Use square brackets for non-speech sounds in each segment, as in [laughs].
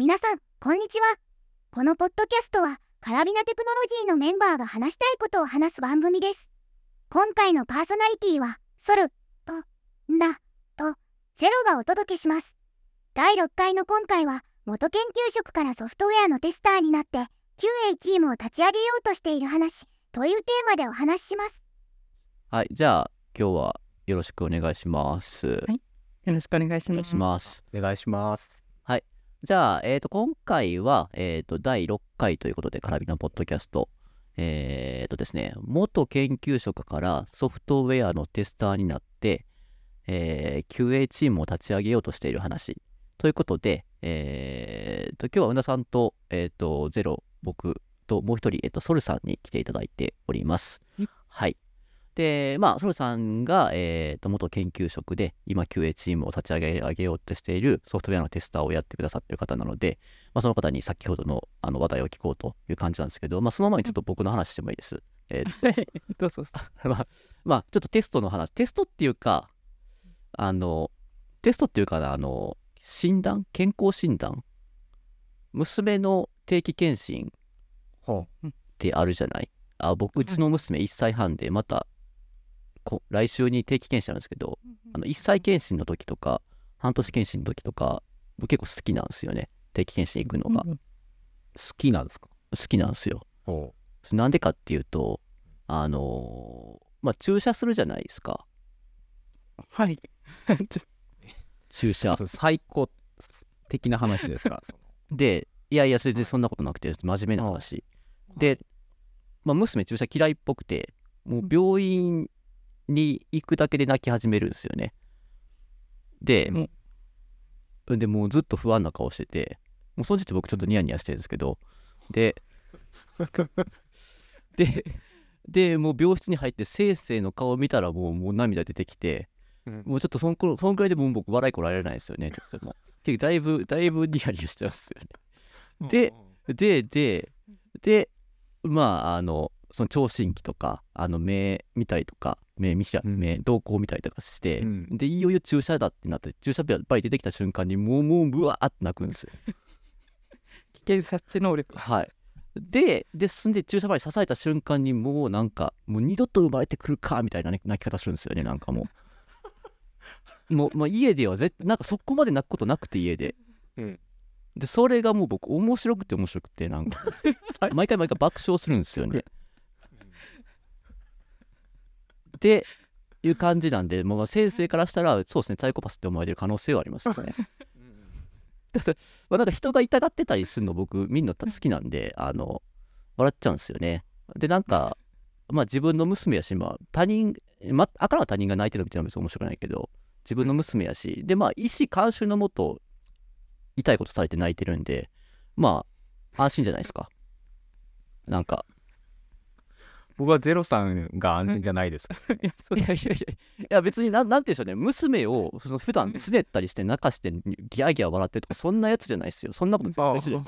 皆さん、こんにちは。このポッドキャストは、カラビナテクノロジーのメンバーが話したいことを話す番組です。今回のパーソナリティは、ソル、と、んだ、と、ゼロがお届けします。第6回の今回は、元研究職からソフトウェアのテスターになって、QA チームを立ち上げようとしている話、というテーマでお話しします。はい、じゃあ今日はよろしくお願いします。いよろしくお願いしお願います。します。お願いします。じゃあ、えっ、と、今回は、えっ、と、第6回ということで、カラビナポッドキャスト。えっ、とですね、元研究職からソフトウェアのテスターになって、えー QA チームを立ち上げようとしている話。ということで、えっ、と、今日はうなさんと、えっ、と、ゼロ、僕ともう一人、えっ、と、ソルさんに来ていただいておりますはい。はい。で、まあ、ソルさんが、えー、と元研究職で、今 QA チームを立ち上げ上げようとしているソフトウェアのテスターをやってくださっている方なので、まあ、その方に先ほどのあの話題を聞こうという感じなんですけど、まあ、その前にちょっと僕の話してもいいです。えーどうぞ。[laughs] まあ、まあ、ちょっとテストの話、テストっていうか、あの、テストっていうかな、あの、診断？健康診断？娘の定期検診ほってあるじゃない？あ僕うちの娘1歳半でまたこ来週に定期検診あるんですけどあの1歳検診の時とか半年検診の時とか僕結構好きなんですよね。定期検診行くのが。うん好きなんですか？好きなんですよ。なんでかっていうとあのーまあ注射するじゃないですか。はい。[laughs] 注射。[laughs] 最高的な話ですか？[laughs] でいやいや全然そんなことなくて真面目な話。で、まあ、娘注射嫌いっぽくてもう病院に行くだけで泣き始めるんですよね。で、でもうずっと不安な顔しててもうその時点で僕ちょっとニヤニヤしてるんですけどで [laughs] ででもう病室に入って先生の顔見たらもうもう涙出てきて、うん。もうちょっとそんくそんくらいでもう僕笑いこられないですよね。ちょっともう。結構だいぶだいぶニヤニヤしちゃうんですよねでで、で、で、まあ、あの、その聴診器とか、あの、目見たりとか、目見ちゃ、うん目、瞳孔見たりとかして、うんで、いよいよ注射だってなって、注射やっぱり出てきた瞬間に、もう、もう、ブワーって泣くんですよ。[laughs] 危険察知能力。はい。で、で、すんで注射針刺された瞬間に、もうなんか、もう二度と生まれてくるか、みたいな、ね、泣き方するんですよね、なんかもう。[laughs] もう、まあ、家では絶対、なんかそこまで泣くことなくて、家で。うんで、それがもう僕、面白くて面白くて、なんか、[laughs] 毎回毎回爆笑するんですよね。っていう感じなんで、もう先生からしたら、そうですね、サイコパスって思われてる可能性はありますよね。[laughs] まあ、なんか人が痛がってたりするの僕みんな好きなんであの笑っちゃうんですよね。でなんかまあ自分の娘やし、まあ、他人、まあからは他人が泣いてるみたいなのは別に面白くないけど自分の娘やしでまあ医師監修のもと痛いことされて泣いてるんでまあ安心じゃないですか。なんか僕はゼロさんが安心じゃないです。[laughs] いや、そういやいやいやいや別になんなんて言うんでしょうね。娘をその普段つねったりして泣かしてギャーギャー笑ってるとかそんなやつじゃないですよ。そんなこと絶対しない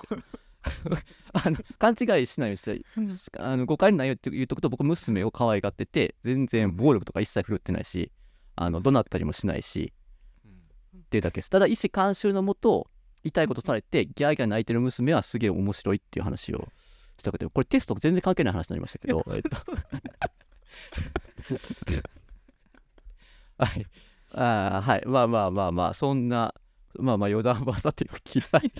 [laughs] あの勘違いしないようにしてうん。あの誤解のないようって言っとくと僕娘を可愛がってて全然暴力とか一切振るってないしあの怒鳴ったりもしないしっていうだけです。ただ医師監修のもと痛いことされてギャーギャー泣いてる娘はすげえ面白いっていう話をしたくてこれテストと全然関係ない話になりましたけど、えっと。[laughs] はい。あーはい。まあまあまあまあそんなまあまあ余談技っていうか嫌い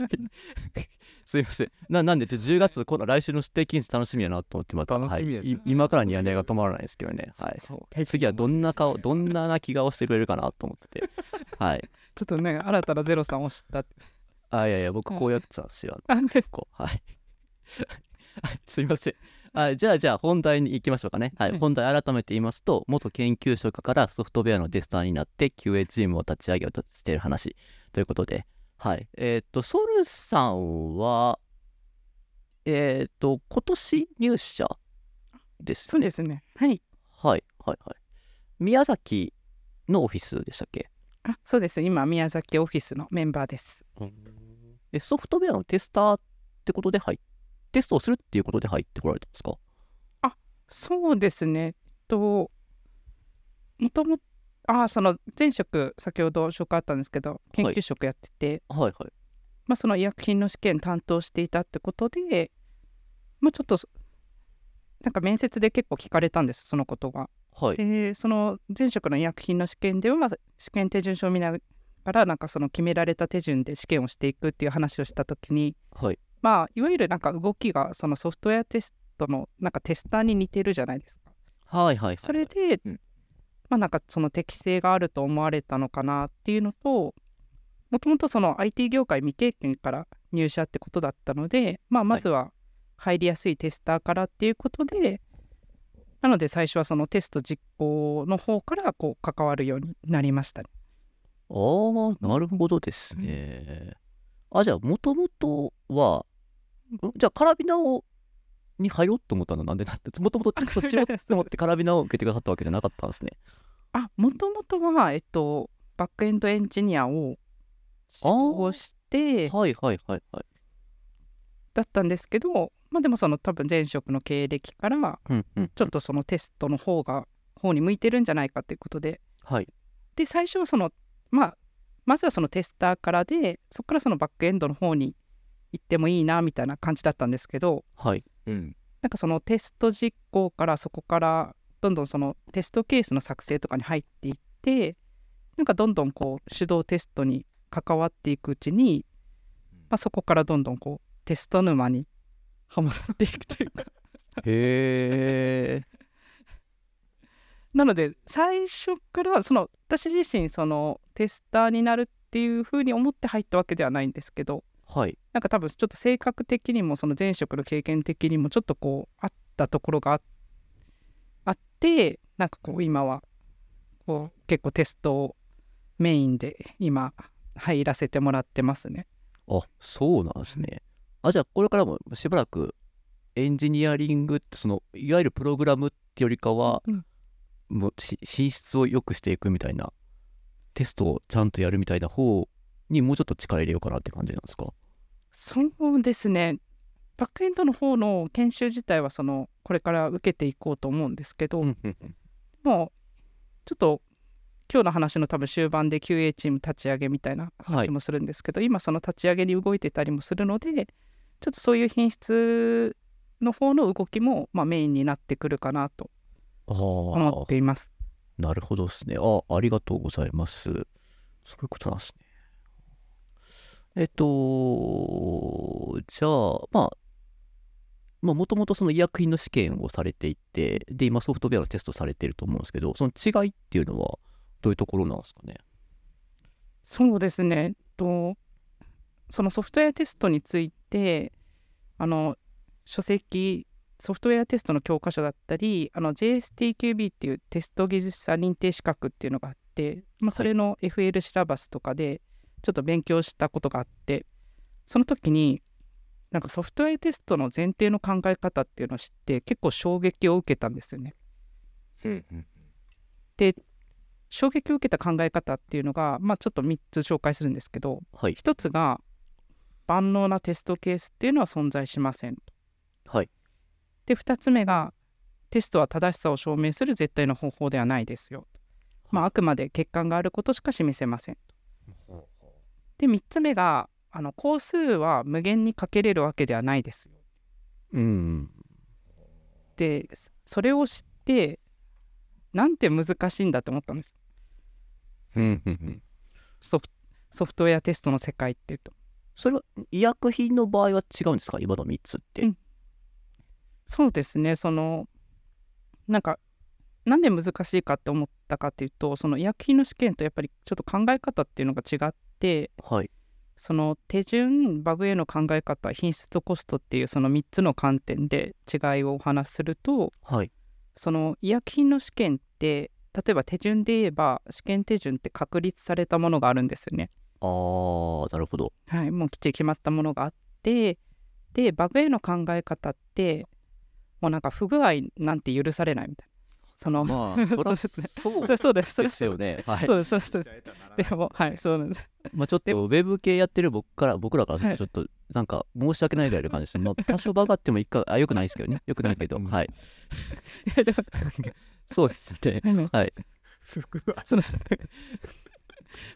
すいません。ななんでちょっと10月この来週の指定禁止楽しみやなと思ってまた、楽しみですはい、い今からニヤニヤが止まらないですけどね。はい。次はどんな顔 [laughs] どんな泣き顔してくれるかなと思ってはい。ちょっとね、新たなゼロさんを知った。あいやいや僕こうやってたんですよ。あねこうはいはい [laughs] すいませんはい、じゃあじゃあ本題に行きましょうかね。はい、はい本題改めて言いますと、元研究職からソフトウェアのテスターになって QA チームを立ち上げようとしている話ということで、はい。えーっと、ソルさんは、えーっと、今年入社ですそうですね。はい。はい、はい、はい。宮崎のオフィスでしたっけ？あ、そうです。今、宮崎オフィスのメンバーです。えソフトウェアのテスターってことで入っテストをするっていうことで入ってこられたんですか？そうですね。えっと、もともと、あ、その前職、先ほど紹介あったんですけど、研究職やってて、はいはい。まあ、その医薬品の試験担当していたってことで、まあ、ちょっとそなんか面接で結構聞かれたんですそのことが。はいでその前職の医薬品の試験では試験手順書を見ながらなんかその決められた手順で試験をしていくっていう話をした時にはいまあいわゆるなんか動きがそのソフトウェアテストのなんかテスターに似てるじゃないですか。はいはいはいそれで、うんまあなんかその適性があると思われたのかなっていうのともともとその IT 業界未経験から入社ってことだったので、まあ、まずは入りやすいテスターからっていうことで、なので最初はそのテスト実行の方からこう関わるようになりましたね。ああなるほどですねあじゃあもともとはんじゃあカラビナをに入ろうと思ったの？はなんでなんでもともとテストしようと思ってカラビナを受けてくださったわけじゃなかったんですね。あもともとは、えっと、バックエンドエンジニアを志望してはいはいはいはい。だったんですけど、まあ、でもその多分前職の経歴からちょっとそのテストの方が方に向いてるんじゃないかっていうことで。はい。で最初はそのまあまずはそのテスターからでそこからそのバックエンドの方に行ってもいいなみたいな感じだったんですけどはい。うん。なんかそのテスト実行からそこからどんどんそのテストケースの作成とかに入っていってなんかどんどんこう手動テストに関わっていくうちに、まあ、そこからどんどんこうテスト沼にはまっていくというか。へえ。[laughs] なので最初からその私自身そのテスターになるっていうふうに思って入ったわけではないんですけどはい。なんか多分ちょっと性格的にもその前職の経験的にもちょっとこうあったところがああってなんかこう今はこう結構テストをメインで今入らせてもらってますね。あそうなんですね。あじゃあこれからもしばらくエンジニアリングってそのいわゆるプログラムってよりかは、うんもうし品質を良くしていくみたいなテストをちゃんとやるみたいな方にもうちょっと力入れようかなって感じなんですか？そうですね。バックエンドの方の研修自体はそのこれから受けていこうと思うんですけど、もうちょっと今日の話の多分終盤で QA チーム立ち上げみたいなはい。話もするんですけど、今その立ち上げに動いてたりもするのでちょっとそういう品質の方の動きも、まあ、メインになってくるかなとあ思っあています。なるほどですね。あありがとうございます。そういうことなんですねえっとじゃあまあもともとその医薬品の試験をされていてで今ソフトウェアのテストされていると思うんですけどその違いっていうのはどういうところなんですかね？そうですね。えっとそのソフトウェアテストについてあの書籍ソフトウェアテストの教科書だったりあの JSTQB っていうテスト技術者認定資格っていうのがあって、まあ、それの FL シラバスとかでちょっと勉強したことがあってその時になんかソフトウェアテストの前提の考え方っていうのを知って結構衝撃を受けたんですよね。うんうん衝撃を受けた考え方っていうのが、まあ、ちょっと3つ紹介するんですけどはい。1つが万能なテストケースっていうのは存在しませんはい。で2つ目がテストは正しさを証明する絶対の方法ではないですよ、まあ、あくまで欠陥があることしか示せませんで3つ目があの工数は無限にかけれるわけではないですよ。うんでそれを知ってなんて難しいんだと思ったんです。うんうんうん。ソフソフトウェアテストの世界っていうと。それは医薬品の場合は違うんですか？今の3つって、うん。そうですね。そのなんかなんで難しいかって思ったかっていうとその医薬品の試験とやっぱりちょっと考え方っていうのが違ってはいその手順バグへの考え方品質とコストっていうその3つの観点で違いをお話しするとはいその医薬品の試験って例えば手順で言えば試験手順って確立されたものがあるんですよね。あーなるほどはい、もうきっちり決まったものがあってでバグへの考え方ってもうなんか不具合なんて許されないみたいな。そのまあ [laughs] そらそうですね。そうですそうでですすよね。はい。そうです。そうです。でもはいそうなんです。まあちょっとウェブ系やってる僕から僕らからするはい。とちょっとなんか申し訳ないぐらいの感じです、まあ多少バグあってもいいかあよくないですけどね。[laughs] よくないけど。うん。はい。[laughs] そうですね。はい。その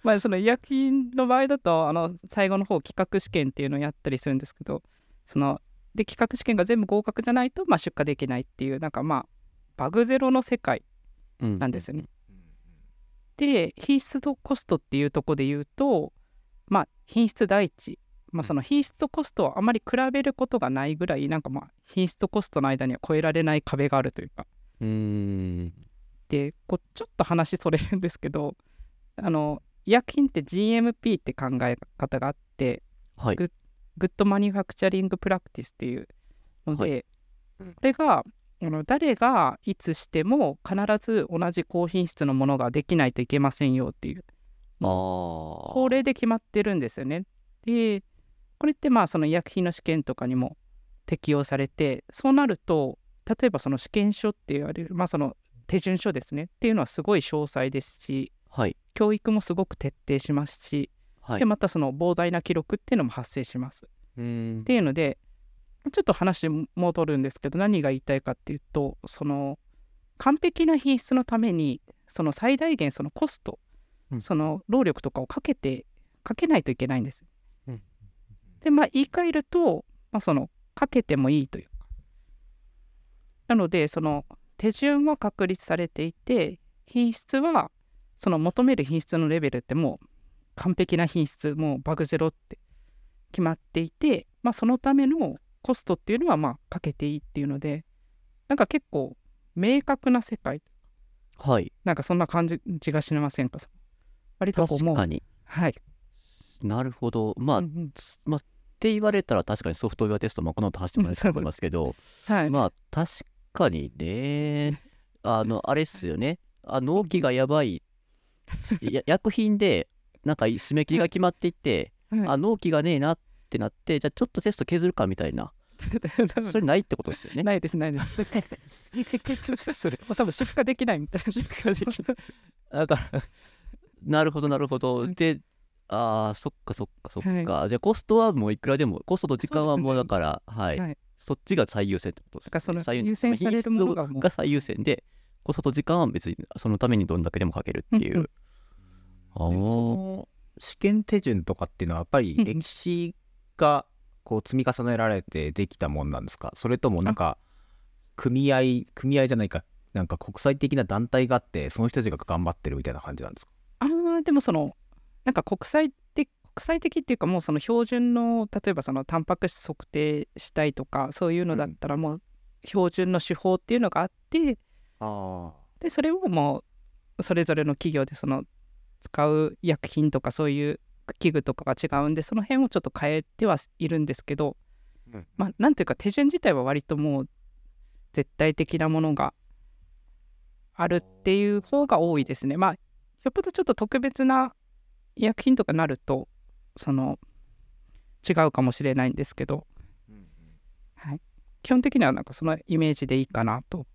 まあその医薬品の場合だとあの最後の方企画試験っていうのをやったりするんですけどそので企画試験が全部合格じゃないと、まあ、出荷できないっていうなんかまあバグゼロの世界うん。なんですよね。で品質とコストっていうところで言うとまあ品質第一、まあ、その品質とコストをあまり比べることがないぐらいなんかまあ品質とコストの間には越えられない壁があるというか。うーん。でこうちょっと話それるんですけどあの医薬品って GMP って考え方があってはい。グ Good Manufacturing Practice っていうので、はい。これがあの誰がいつしても必ず同じ高品質のものができないといけませんよっていう。法令で決まってるんですよね。でこれってまあその医薬品の試験とかにも適用されてそうなると例えばその試験書って言われるまあその手順書ですね。っていうのはすごい詳細ですしはい。教育もすごく徹底しますし、はい。でまたその膨大な記録っていうのも発生します。っていうのでちょっと話戻るんですけど何が言いたいかっていうとその完璧な品質のためにその最大限そのコスト、うん。その労力とかをかけてかけないといけないんです。うん。でまあ言い換えると、まあ、そのかけてもいいというか。なのでその手順は確立されていて品質はその求める品質のレベルってもう完璧な品質もうバグゼロって決まっていて、まあ、そのためのコストっていうのはまあかけていいっていうのでなんか結構明確な世界。はい。なんかそんな感じがしませんか？割とこうもう確かに。はい、なるほど。まあ、うんうん。つまあって言われたら確かにソフトウェアテストもこの後話してもらいたいと思いますけど [laughs] はい、まあ確かにね。あの [laughs] あれっすよね。あ納期がやばい。や薬品でなんか締め切りが決まっていって、[laughs] はい。あ納期がねえなってなってじゃあちょっとテスト削るかみたいな [laughs] それないってことですよね。ないですないです。[laughs] それ。多分出荷できないみたいな。出荷できない。だからなるほどなるほど。であーそっかそっかそっか、じゃあコストはもういくらでもコストと時間はもうだからはい、はい。そっちが最優先ってことですだからその最優先。されるものがもう。品質が最優先でコストと時間は別にそのためにどんだけでもかけるっていう、うんうん。あの試験手順とかっていうのはやっぱり歴史がこう積み重ねられてできたもんなんですか？それともなんか組合組合じゃないかなんか国際的な団体があってその人たちが頑張ってるみたいな感じなんですか？あーでもそのなんか国際的国際的っていうかもうその標準の例えばそのタンパク質測定したいとかそういうのだったらもう標準の手法っていうのがあってあでそれをもうそれぞれの企業でその使う医薬品とかそういう器具とかが違うんでその辺をちょっと変えてはいるんですけど、うん。まあなんていうか手順自体は割ともう絶対的なものがあるっていう方が多いですね。まあよっぽどちょっと特別な医薬品とかなるとその違うかもしれないんですけど基本的にはなんかそのイメージでいいかなと。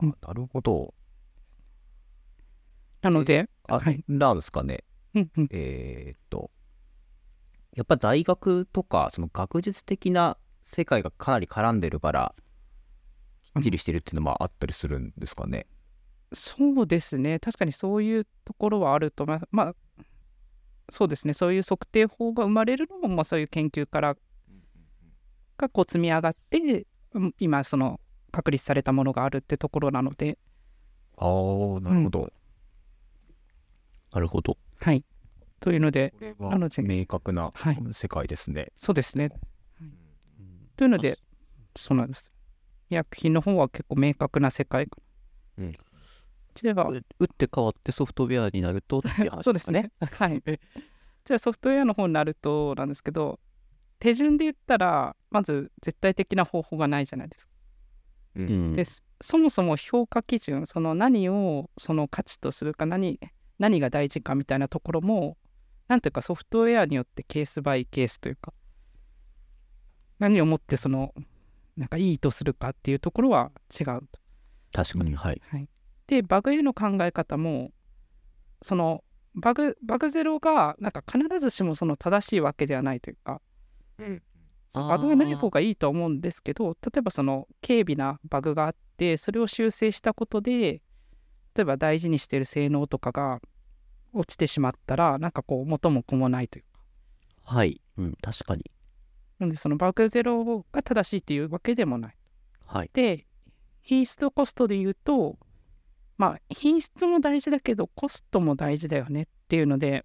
うんなるほど。なので、あ、はい。なんですかね。うんうん [laughs] えーっとやっぱ大学とかその学術的な世界がかなり絡んでるからきっちりしてるっていうのもあったりするんですかね？そうですね。確かにそういうところはあると思います。まあそうですね。そういう測定法が生まれるのも、まあ、そういう研究からがこう積み上がってうん今その確立されたものがあるってところなので。ああなるほど。なるほどはい。というので明確なはい。世界ですね。そうですね。というのでそうなんです。医薬品の方は結構明確な世界かな、うん。じゃあ打って変わってソフトウェアになるとって話 [laughs] そうですね。はい。じゃあソフトウェアの方になるとなんですけど手順で言ったらまず絶対的な方法がないじゃないですか。うん。ですそもそも評価基準その何をその価値とするか何何が大事かみたいなところもなんていうかソフトウェアによってケースバイケースというか何をもってそのなんかいいとするかっていうところは違うと。確かにはい。はい、でバグへの考え方もそのバグバグゼロがなんか必ずしもその正しいわけではないというか、そうバグがない方がいいと思うんですけど例えばその軽微なバグがあってそれを修正したことで例えば大事にしている性能とかが落ちてしまったらなんかこう元も子もないというかはい。うん、確かに。なのでそのバグゼロが正しいっていうわけでもないはい。で品質とコストで言うとまあ品質も大事だけどコストも大事だよねっていうので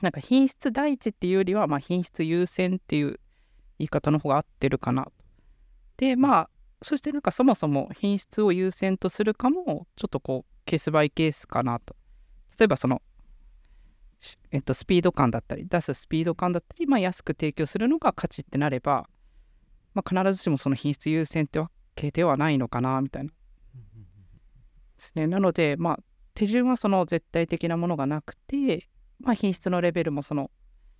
なんか品質第一っていうよりは、まあ、品質優先っていう言い方の方が合ってるかなでまあそしてなんかそもそも品質を優先とするかもちょっとこうケースバイケースかなと。例えばそのえっと、スピード感だったり出すスピード感だったり、まあ、安く提供するのが価値ってなれば、まあ、必ずしもその品質優先ってわけではないのかなみたいな。ですね。なのでまあ手順はその絶対的なものがなくて、まあ、品質のレベルもその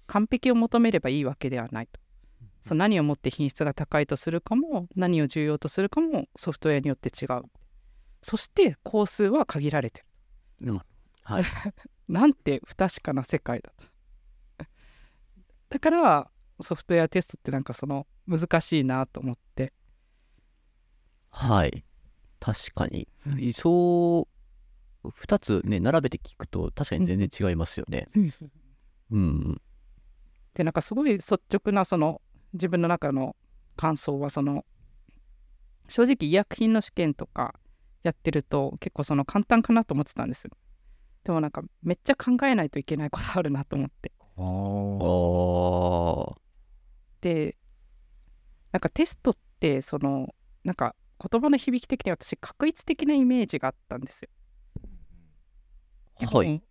完璧を求めればいいわけではないと。その何をもって品質が高いとするかも何を重要とするかもソフトウェアによって違うそして工数は限られてるうんはい。[laughs] なんて不確かな世界だと。だからソフトウェアテストってなんかその難しいなと思って。はい。確かに。そう、二つね、並べて聞くと確かに全然違いますよね。うん。でなんかすごい率直なその自分の中の感想はその正直医薬品の試験とかやってると結構その簡単かなと思ってたんですよ。でもなんかめっちゃ考えないといけないことあるなと思って。あああ。でなんかテストってそのなんか言葉の響き的に私確一的なイメージがあったんですよ。はい。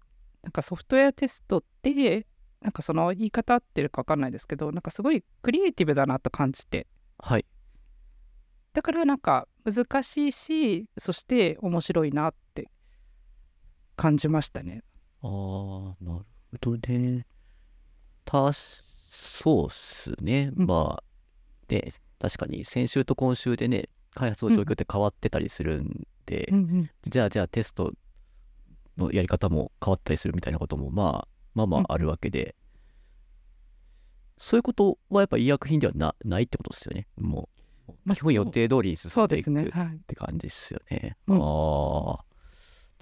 なんかソフトウェアテストってなんかその言い方合ってるか分かんないですけどなんかすごいクリエイティブだなと感じてはい。だからなんか難しいしそして面白いなって感じましたね。ああ、なるほどね。たし、そうっすね。うんまあ、で、確かに先週と今週でね、開発の状況って変わってたりするんで、うんうんじゃあじゃあテストのやり方も変わったりするみたいなこともまあまあまうんああるわけで、そういうことはやっぱ医薬品ではなないってことですよね。もう、まあ基本予定通りに進んでいくね。はい。て感じですよね。うんああ、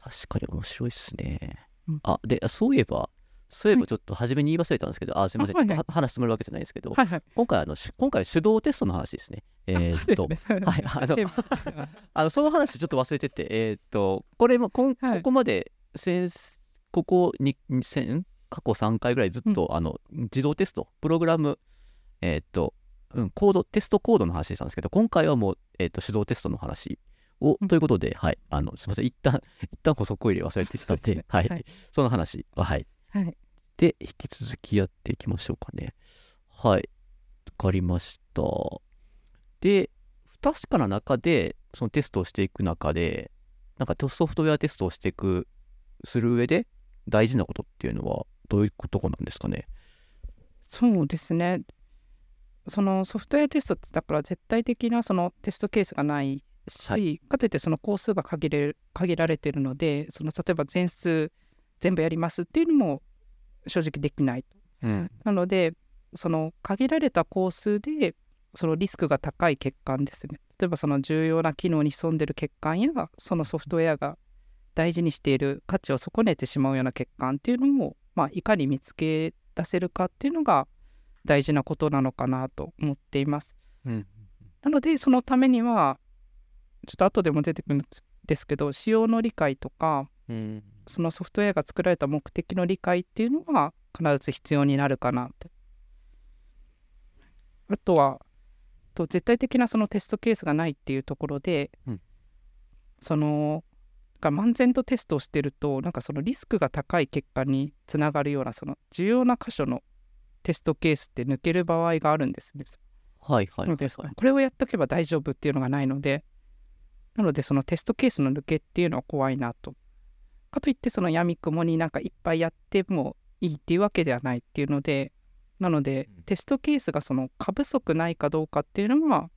確かに面白いっすね。うんあ、で、そういえば、そういえばちょっと初めに言い忘れたんですけど、あ、すみません、あはいはいちょっとは話してもらうわけじゃないですけど、はいはい。今回あの、し今回手動テストの話ですね。えーっと、ね。はいあの [laughs] [laughs] あのその話ちょっと忘れてて、えーっと、これもこん、はいここまで先ここに2000過去3回ぐらいずっと、あの自動テスト、プログラム、えーっと、うん、コード、テストコードの話したんですけど、今回はもう、えーっと手動テストの話を、うんということで、はい、あのすみません、一旦 [laughs] 一旦補足を入れ忘れてたんで、[laughs] はい、はいその話は、はい。はい。で、引き続きやっていきましょうかね。はい。わかりました。で、不確かな中で、そのテストをしていく中で、なんかソフトウェアテストをしていく、する上で大事なことっていうのは、どういうとこなんですかね？そうですね。そのソフトウェアテストってだから絶対的なそのテストケースがないし、はかといってその工数が限れる限られてるのでその例えば全数全部やりますっていうのも正直できない。うん。なのでその限られた工数でそのリスクが高い欠陥ですね。例えばその重要な機能に潜んでる欠陥やそのソフトウェアが大事にしている価値を損ねてしまうような欠陥っていうのを、まあ、いかに見つけ出せるかっていうのが大事なことなのかなと思っています。うん。なのでそのためにはちょっと後でも出てくるんですけど仕様の理解とかうん。そのソフトウェアが作られた目的の理解っていうのが必ず必要になるかなって。あとはと絶対的なそのテストケースがないっていうところで、うんそのが漫然とテストをしてるとなんかそのリスクが高い結果につながるようなその重要な箇所のテストケースって抜ける場合があるんですね。はいはいはい。これをやっとけば大丈夫っていうのがないのでなのでそのテストケースの抜けっていうのは怖いなと。かといってその闇雲になんかいっぱいやってもいいっていうわけではないっていうのでなのでうんテストケースがその過不足ないかどうかっていうのは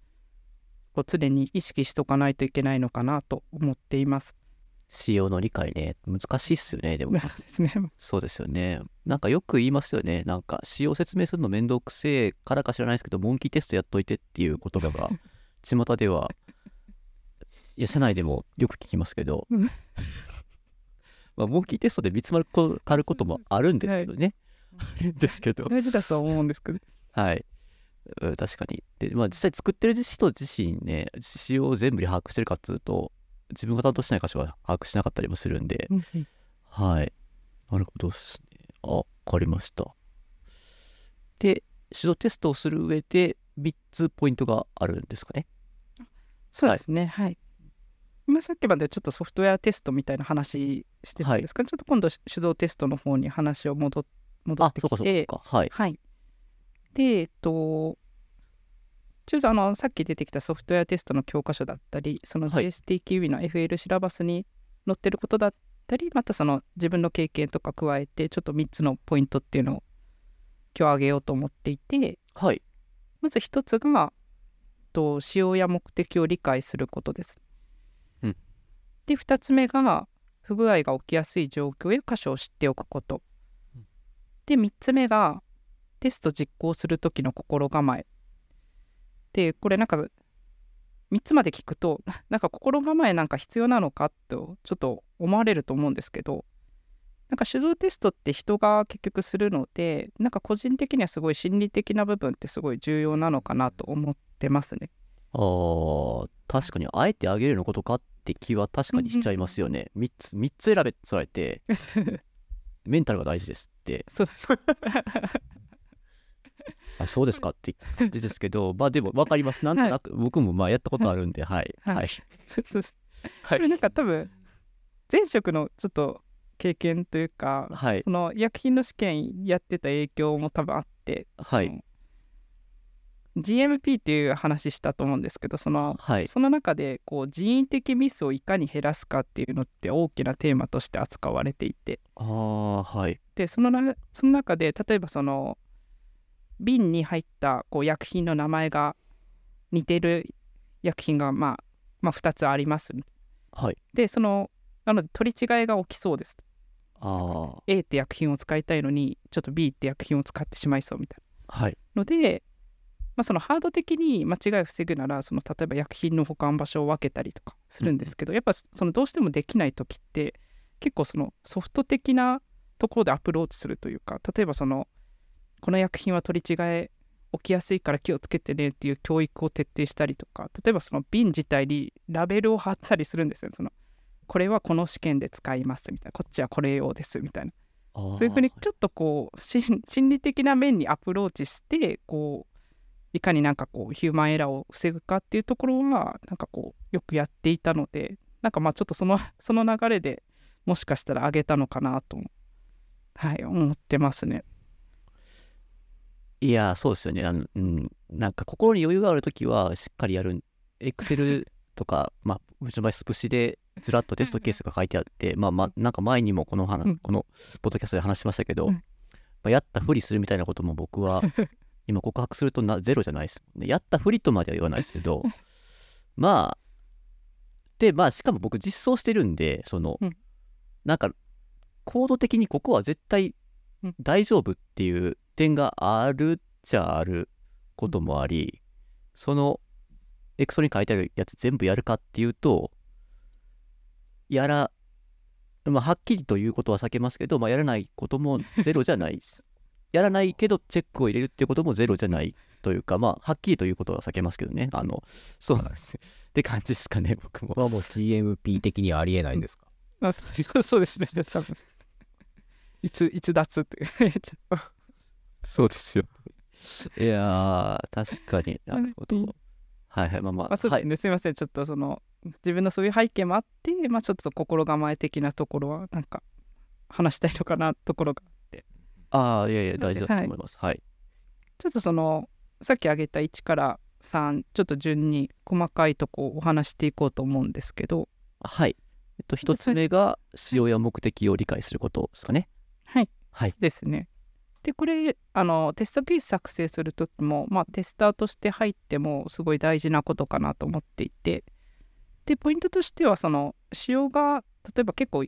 こう常に意識しとかないといけないのかなと思っています。仕様の理解ね、難しいっすよね、でも。[laughs] そうですね。そうですよね。なんかよく言いますよね。なんか仕様説明するのめんどくせえからか知らないですけど、モンキーテストやっといてっていう言葉が、[laughs] 巷では、いや、社内でもよく聞きますけどうん、[laughs] まあ、モンキーテストで見つまるこかることもあるんですけどね。あるんですけど、大事だとは思うんですけど。はい。うん確かに。で、まあ、実際作ってる人自身ね、仕様を全部に把握してるかっつうと、自分が担当しない箇所は把握しなかったりもするんで、はい。なるほどっすね。あ、わかりました。で、手動テストをする上で3つポイントがあるんですかね。そうですね。はい。今さっきまでちょっとソフトウェアテストみたいな話してたんですが、ちょっと今度手動テストの方に話を戻っ戻って、きて。はい。はい。で、えっと、ちょっとあのさっき出てきたソフトウェアテストの教科書だったり、そのはい JSTQB の FL シラバスに載ってることだったり、またその自分の経験とか加えて、ちょっと3つのポイントっていうのを今日挙げようと思っていて、はい。まず1つが、と使用や目的を理解することです。うんで、2つ目が、不具合が起きやすい状況や箇所を知っておくこと。うんで、3つ目が、テスト実行する時の心構え。で、これなんか、3つまで聞くと、な [laughs] なんか心構えなんか必要なのかと、ちょっと思われると思うんですけど、なんか手動テストって人が結局するので、なんか個人的にはすごい心理的な部分ってすごい重要なのかなと思ってますね。あー確かに、あえてあげるのことかって気は確かにしちゃいますよね。3つ、3つ選べって言われて、[laughs] メンタルが大事ですって、そうです。[laughs] あそうですか？って感じですけど、[laughs] まあでも分かります。なんとなく、僕もまあやったことあるんで、はい。はいはい。[laughs] これなんか多分前職のちょっと経験というか、はいその医薬品の試験やってた影響も多分あって、はい GMP っていう話したと思うんですけどそのはい。その中でこう人為的ミスをいかに減らすかっていうのって大きなテーマとして扱われていてああ、はい。でそのなその中で例えばその瓶に入ったこう薬品の名前が似てる薬品が、まあ、まあ2つあります。はい。でそのなので取り違いが起きそうです。ああ、A って薬品を使いたいのにちょっと B って薬品を使ってしまいそうみたいはい。なので、まあ、そのハード的に間違いを防ぐならその例えば薬品の保管場所を分けたりとかするんですけど、やっぱそのどうしてもできない時って結構そのソフト的なところでアプローチするというか例えばそのこの薬品は取り違え起きやすいから気をつけてねっていう教育を徹底したりとか例えばその瓶自体にラベルを貼ったりするんですよそのこれはこの試験で使いますみたいな。こっちはこれ用ですみたいな。そういうふうにちょっとこう心心理的な面にアプローチしてこういかになんかこうヒューマンエラーを防ぐかっていうところはなんかこうよくやっていたのでなんかまあちょっとそのその流れでもしかしたら上げたのかなとはい思ってますね。いやー、そうですよね。あの、うん。なんか心に余裕があるときは、しっかりやる。エクセルとか、[laughs] まあ、うちの場合、スプシでずらっとテストケースが書いてあって、まあまあ、なんか前にもこの話、うんこのポッドキャストで話しましたけど、うんまあ、やったふりするみたいなことも僕は、[laughs] 今告白するとなゼロじゃないですもんね。やったふりとまでは言わないですけど、まあ、で、まあ、しかも僕実装してるんで、その、うんなんか、コード的にここは絶対うん大丈夫っていう点があるっちゃあることもあり、そのエクソに書いてあるやつ全部やるかっていうと、やら、まあ、はっきりということは避けますけど、まあ、やらないこともゼロじゃないです。[laughs] やらないけどチェックを入れるっていうこともゼロじゃないというか、まあ、はっきりということは避けますけどね。あの、そうなんです。って感じですかね、僕も。はもう GMP 的にはありえないんですか、あそうそうそうですね多分いついつ脱って [laughs] そうですよ。いやー、確かに [laughs] なるほうんど。はいはい、まあまあ、まあそうはい。ですね、すみませんちょっとその自分のそういう背景もあってまあちょっと心構え的なところはなんか話したいのかなところがああ、いやいや、大事だと思います。はい。ちょっとそのさっき挙げた1から3ちょっと順に細かいとこをお話していこうと思うんですけどはい。えっと、一つ目が、使用や目的を理解することですかね。はいはい。ですね。でこれあのテストケース作成する時も、まあ、テスターとして入ってもすごい大事なことかなと思っていて。でポイントとしてはその仕様が例えば結構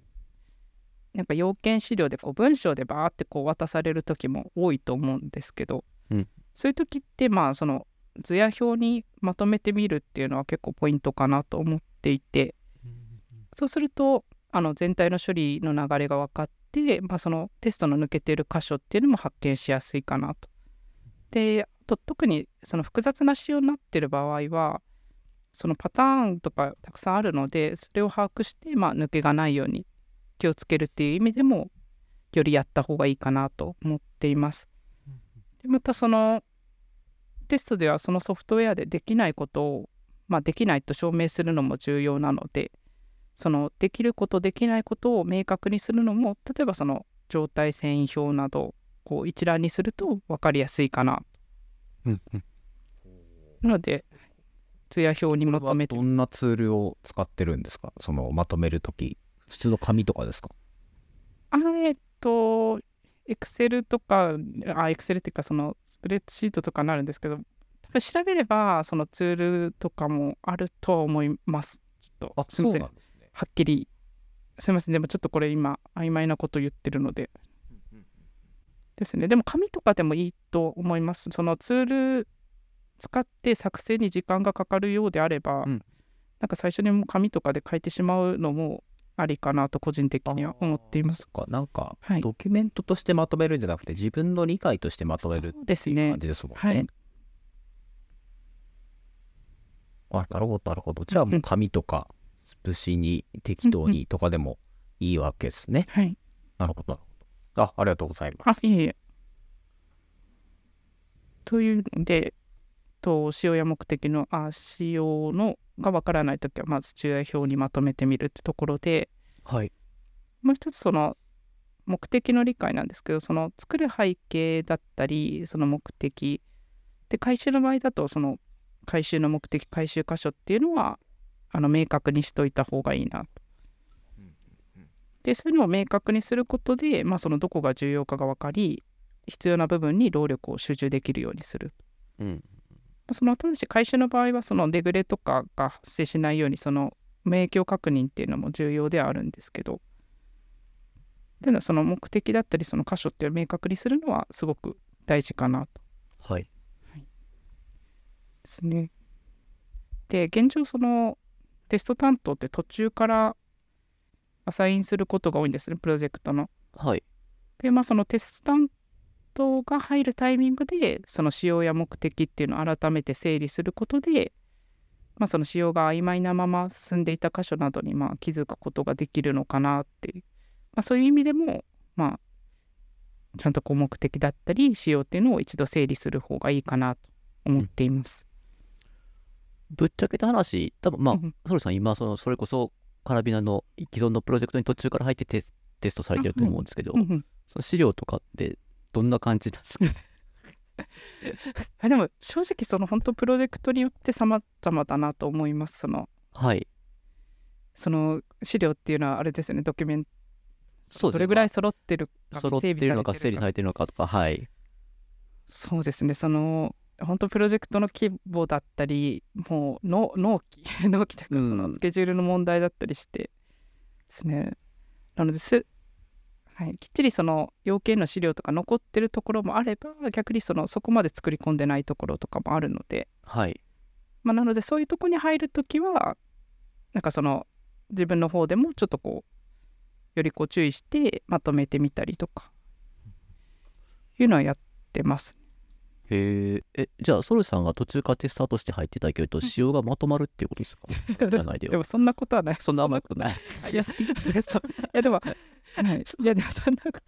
なんか要件資料でこう文章でバーってこう渡される時も多いと思うんですけど、うん。そういう時ってまあその図や表にまとめてみるっていうのは結構ポイントかなと思っていて。そうするとあの全体の処理の流れが分かって、まあ、そのテストの抜けてる箇所っていうのも発見しやすいかなと。でと特にその複雑な仕様になってる場合はそのパターンとかたくさんあるのでそれを把握して、まあ、抜けがないように気をつけるっていう意味でもよりやった方がいいかなと思っています。でまたそのテストではそのソフトウェアでできないことを、まあ、できないと証明するのも重要なのでそのできることできないことを明確にするのも例えばその状態遷移表などこう一覧にすると分かりやすいかな。うんうん。なので図や表にまとめて。どんなツールを使ってるんですか？そのまとめるとき普通の紙とかですか？あえっと、エクセルとか、あ、エクセルっていうか、そのスプレッドシートとかになるんですけど、調べれば、そのツールとかもあるとは思います。ちょっと、すみません。はですねっきり、すみません。でもちょっとこれ今、曖昧なこと言ってるので。ですね。でも紙とかでもいいと思います。そのツール使って作成に時間がかかるようであれば、うんなんか最初にもう紙とかで書いてしまうのもありかなと個人的には思っています。かなんか、はいドキュメントとしてまとめるんじゃなくて自分の理解としてまとめるそうですね感。じですもんね。はいあなるほどなるほど。じゃあもう紙とかスプシに適当にとかでもいいわけですね。はい。なるほどなるほど。あありがとうございます。あ、いえいえ。というので、と使用や目的の、あ、使用のがわからないときは、まず注意表にまとめてみるってところで、はいもう一つその目的の理解なんですけど、その作る背景だったり、その目的。で、回収の場合だと、その回収の目的、回収箇所っていうのは、あの明確にしといた方がいいなと。で、そういうのを明確にすることで、まあ、そのどこが重要かが分かり、必要な部分に労力を集中できるようにする。うんまあそのただし回収の場合はそのデグレとかが発生しないようにその無影響確認っていうのも重要ではあるんですけどでもその目的だったりその箇所っていうのを明確にするのはすごく大事かなとはいですね。で現状そのテスト担当って途中からアサインすることが多いんですねプロジェクトの。はいでまあそのテスト担当が入るタイミングでその仕様や目的っていうのを改めて整理することで、まあ、その仕様が曖昧なまま進んでいた箇所などにまあ気づくことができるのかなっていう、まあ、そういう意味でもまあちゃんとこう目的だったり仕様っていうのを一度整理する方がいいかなと思っています。ぶっちゃけた話多分まあうんソルさん今そのそれこそカラビナの既存のプロジェクトに途中から入ってテステストされてると思うんですけど、その資料とかってどんな感じなんですか？[laughs] あでも正直その本当プロジェクトによって様々だなと思います。その。はい。その資料っていうのはあれですよねドキュメント。そうどれぐらい揃ってるか揃ってるのか整理されてるのかとかはい。そうですねその本当プロジェクトの規模だったりもうの納期 [laughs] 納期というかそうん。のスケジュールの問題だったりしてですね。なのです、はい、きっちりその要件の資料とか残ってるところもあれば逆にそのそこまで作り込んでないところとかもあるので、はい。まあ、なのでそういうとこに入るときはなんかその自分の方でもちょっとこうよりこう注意してまとめてみたりとかいうのはやってます。へええじゃあソルさんが途中からテスターとして入っていただけると仕様がまとまるっていうことですか？[laughs] でもそんなことはない。そんな甘い。ことないいや、いやでも、はい、いやでもそんなこと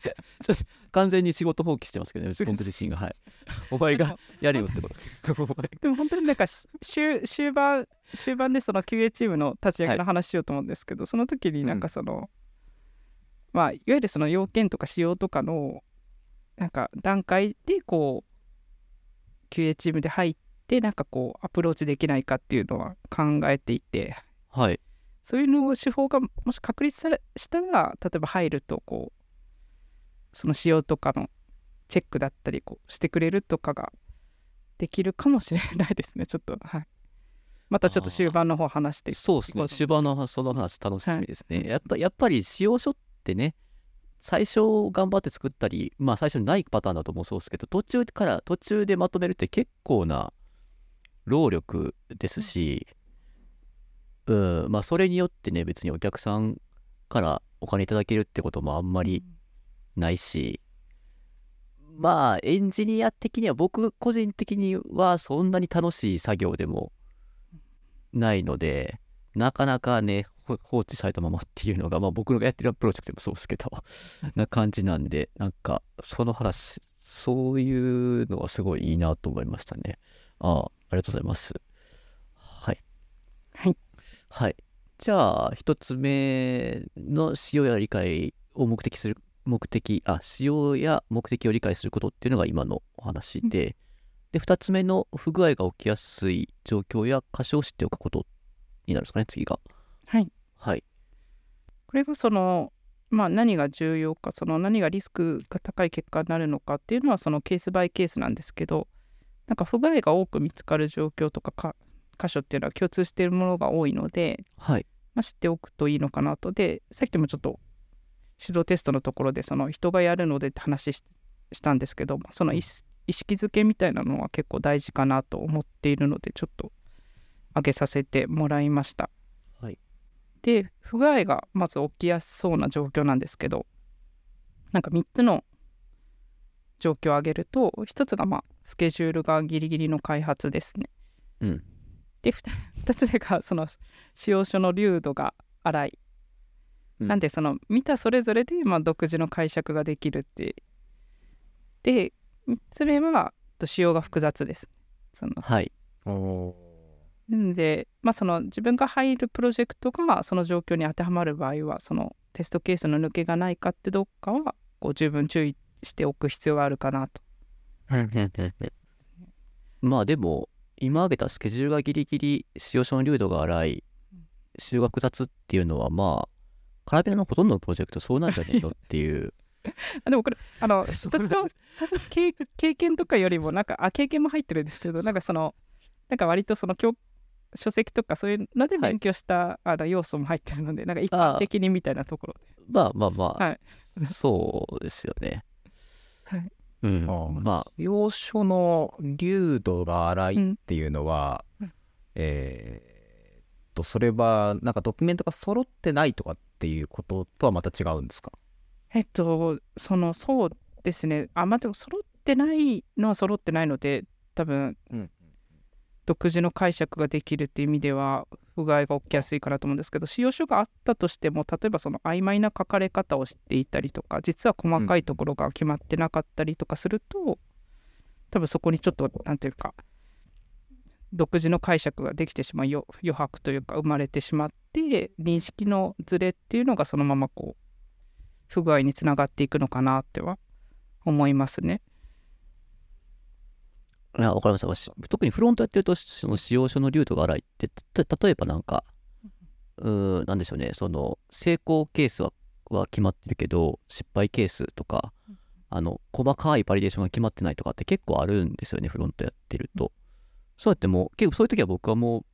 [laughs] 完全に仕事放棄してますけどね僕自身が。はい。[laughs] お前がやるよってこと。でも本当になんかし終終盤終盤でその QA チームの立ち上げの話しようと思うんですけど、その時になんかその、まあいわゆるその要件とか仕様とかのなんか段階でこう QA チームで入ってなんかこうアプローチできないかっていうのは考えていて。はい。そういうのを手法がもし確立されしたら例えば入るとこうその仕様とかのチェックだったりこうしてくれるとかができるかもしれないですね。[laughs] ちょっとはい。またちょっと終盤の方話していそうですね。終盤のその話楽しみですね、はい。やっぱやっぱり使用書ってね最初頑張って作ったりまあ最初にないパターンだともそうですけど途中から途中でまとめるって結構な労力ですし、うん、まあそれによってね、別にお客さんからお金いただけるってこともあんまりないし、まあエンジニア的には僕個人的にはそんなに楽しい作業でもないので、なかなかね、ほ放置されたままっていうのが、まあ僕がやってるプロジェクトでもそうですけど、な感じなんで、なんかその話、そういうのはすごいいいなと思いましたね。ああ、ありがとうございます。はい。はい。はい。じゃあ、一つ目の使用や理解を目的する、目的、あ、使用や目的を理解することっていうのが今のお話で、で、二つ目の不具合が起きやすい状況や箇所を知っておくことになるんですかね、次が。はいはい。これがそのまあ何が重要かその何がリスクが高い結果になるのかっていうのはそのケースバイケースなんですけどなんか不具合が多く見つかる状況とかか箇所っていうのは共通しているものが多いので、はい。まあ、知っておくといいのかなとでさっきもちょっと指導テストのところでその人がやるのでって話ししたんですけどまあその意識づけみたいなのは結構大事かなと思っているのでちょっと挙げさせてもらいました。はい。で不具合がまず起きやすそうな状況なんですけどなんか3つの状況を挙げると1つがまあスケジュールがギリギリの開発ですね。うん。で 2, つ目がその使用書の流度が荒い。うんなんでその見たそれぞれでまあ独自の解釈ができるってで3つ目はと仕様が複雑です。そのはい。おなので、まあ、その自分が入るプロジェクトがその状況に当てはまる場合はそのテストケースの抜けがないかってどっかはこう十分注意しておく必要があるかなと。[laughs] まあでも、今挙げたスケジュールがギリギリ、使用書の流度が荒い、使用が複雑っていうのは、まあ、カラビナのほとんどのプロジェクトそうなんじゃねえのっていう。[laughs] あでもこれあの [laughs] 私の経験とかよりもなんかあ経験も入ってるんですけどなんかそのなんか割とその教書籍とかそういうのではい。勉強した、あの要素も入ってるのでなんか一般的にみたいなところで。まあまあまあ、はい。そうですよね。はい。うん。まあ、要所の流度が荒いっていうのは、うん。えーっとそれはなんかドキュメントが揃ってないとかっていうこととはまた違うんですか？えっと、その、そうですね。あ、まあ、でも、揃ってないのは揃ってないので、多分、うん独自の解釈ができるっていう意味では、不具合が起きやすいかなと思うんですけど、使用書があったとしても、例えばその曖昧な書かれ方をしていたりとか、実は細かいところが決まってなかったりとかすると、多分そこにちょっと、なんていうか、独自の解釈ができてしまう余余白というか生まれてしまって認識のズレっていうのがそのままこう不具合につながっていくのかなっては思いますね。いや、わかりました。特にフロントやってると、その使用書の流度が荒いって、例えばなんか、うーん、なんでしょうね、その、成功ケースはは決まってるけど、失敗ケースとか、あの、細かいバリデーションが決まってないとかって結構あるんですよね、フロントやってると。そうやってもう、結構そういう時は僕はもう、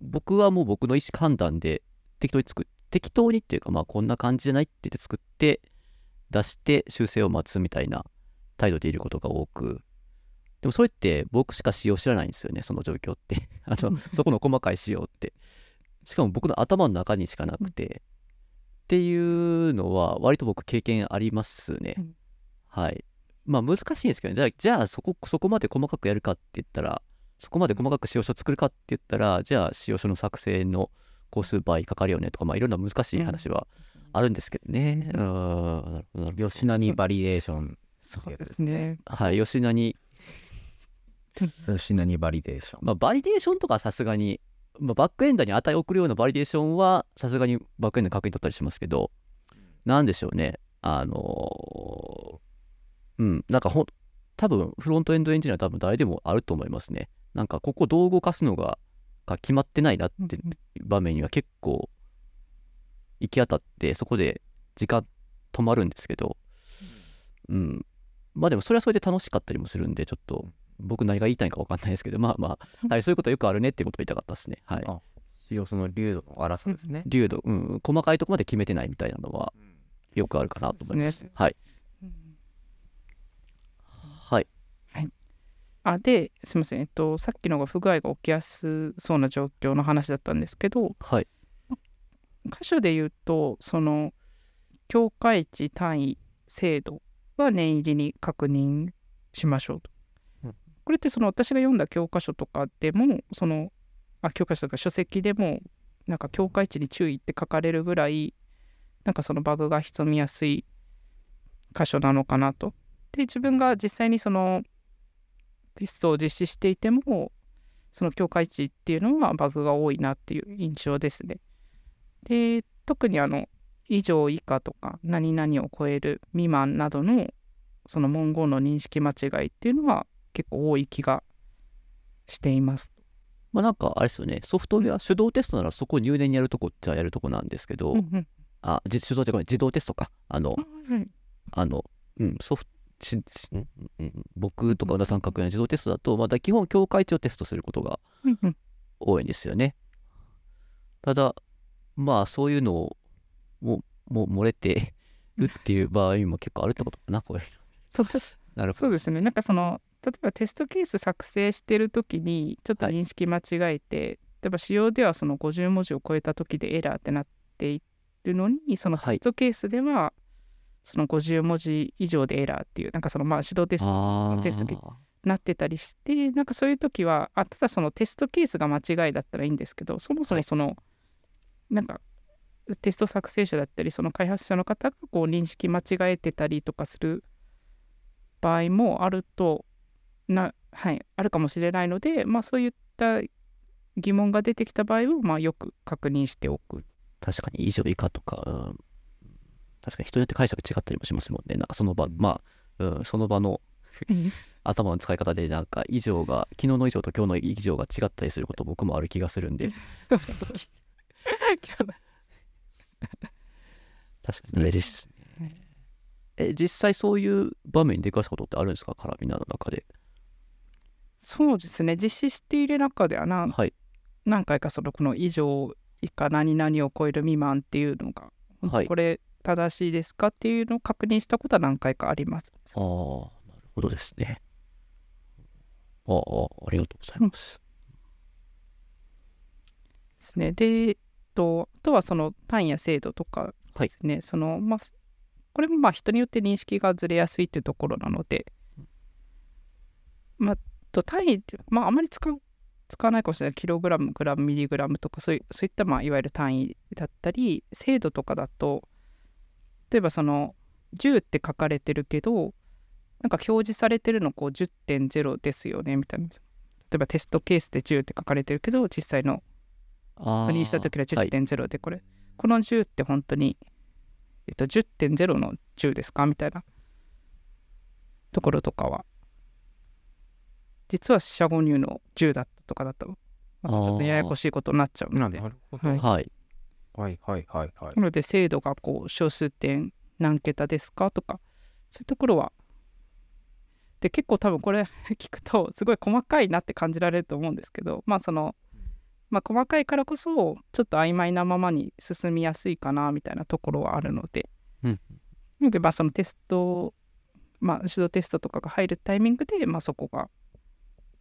僕はもう僕の意思判断で適当に作っ適当にっていうか、まあこんな感じじゃないって言って作って、出して修正を待つみたいな態度でいることが多く、でもそれって僕しか仕様知らないんですよね、その状況って。[laughs] あのそこの細かい仕様って。しかも僕の頭の中にしかなくて。っていうのは割と僕経験ありますね。うんはい。まあ難しいんですけどね。じゃあ、じゃあそこ、そこまで細かくやるかって言ったら、そこまで細かく仕様書作るかって言ったら、じゃあ仕様書の作成の工数倍かかるよねとか、まあいろんな難しい話はあるんですけどね。うーん。よしなにバリデーションそうですね。はい。よしなによしなにバリデーション。まあ、バリデーションとかはさすがに、まあ、バックエンドに値を送るようなバリデーションはさすがにバックエンドに確認取ったりしますけど、なんでしょうね。あのーうん、なんかほん、多分フロントエンドエンジニアは多分誰でもあると思いますね。なんかここどう動かすのがが決まってないなっていう場面には結構行き当たってそこで時間止まるんですけど、うん。まあでもそれはそれで楽しかったりもするんで、ちょっと僕何が言いたいか分かんないですけど、[laughs] まあまあ、はい、そういうことよくあるねっていうことを言いたかったですね。はい。あ使用その流度の荒さですね。流度、うん、細かいとこまで決めてないみたいなのはよくあるかなと思います。すねはい。うんはい。はい。あですみません、えっと、さっきのが不具合が起きやすそうな状況の話だったんですけどはい箇所で言うとその境界値単位精度は念入りに確認しましょうと。これってその私が読んだ教科書とかでもそのあ教科書とか書籍でもなんか境界値に注意って書かれるぐらいなんかそのバグが潜みやすい箇所なのかなと。で自分が実際にそのテストを実施していてもその境界値っていうのはバグが多いなっていう印象ですね。で特にあの以上以下とか何々を超える未満などのその文言の認識間違いっていうのは結構多い気がしています。まあなんかあれですよねソフトウェア手動テストならそこ入念にやるとこっちゃやるとこなんですけど、うんうんあじ手動じゃごめん自動テストかあのあの、うん、ソフト、僕とか小田さん書くような自動テストだと、まだ基本境界値をテストすることが多いんですよね。ただ、まあそういうのをももう漏れてるっていう場合も結構あるってことかな、これ。そう [laughs] なるほど。そうですね。なんかその例えばテストケース作成してる時にちょっとはい。認識間違えて、例えば仕様ではその50文字を超えた時でエラーってなっているのにそのはい。テストケースではその50文字以上でエラーっていうなんかそのまあ手動テストあテストなってたりしてなんかそういう時はあただそのテストケースが間違いだったらいいんですけどそもそもその、なんかテスト作成者だったりその開発者の方がこう認識間違えてたりとかする場合もあるとな、はい、あるかもしれないので、まあ、そういった疑問が出てきた場合は、まあ、よく確認しておく。確かに以上以下とか、うん。確かに人によって解釈違ったりもしますもんね。なんかその場、まあ、うん、その場の頭の使い方でなんか以上が昨日の以上と今日の以上が違ったりすること僕もある気がするんで。[laughs] 確かに嬉しいですね。え実際そういう場面に出くわしたことってあるんですか？カラビナの中でそうですね。実施している中では何はい。何回かそのこの以上以下何々を超える未満っていうのが、はい。これ正しいですかっていうのを確認したことは何回かあります。ああなるほどですね。ああありがとうございます、ですね。で、と、あとはその単位や精度とかはいですね、そのまあ、これもまあ人によって認識がずれやすいっていうところなので、まあ、と単位って、まあ、あまり使う使わないかもしれない。キログラム、グラム、ミリグラムとかそういそういった、まあ、いわゆる単位だったり、精度とかだと、例えばその10って書かれてるけど、なんか表示されてるのこう10.0ですよねみたいな。例えばテストケースで10って書かれてるけど、実際の確認した時ははい。10.0でこれ、この10って本当に、えっと、10.0の10ですか？みたいなところとかは実は四捨五入の10だったとかだとまたちょっとややこしいことになっちゃうので。るほど。はい。はい。はいはいはいはい。なので精度がこう小数点何桁ですかとかそういうところは。で結構多分これ [laughs] 聞くとすごい細かいなって感じられると思うんですけどまあそのまあ細かいからこそちょっと曖昧なままに進みやすいかなみたいなところはあるので、うん。なのでまあそのテストまあ手動テストとかが入るタイミングでまあそこが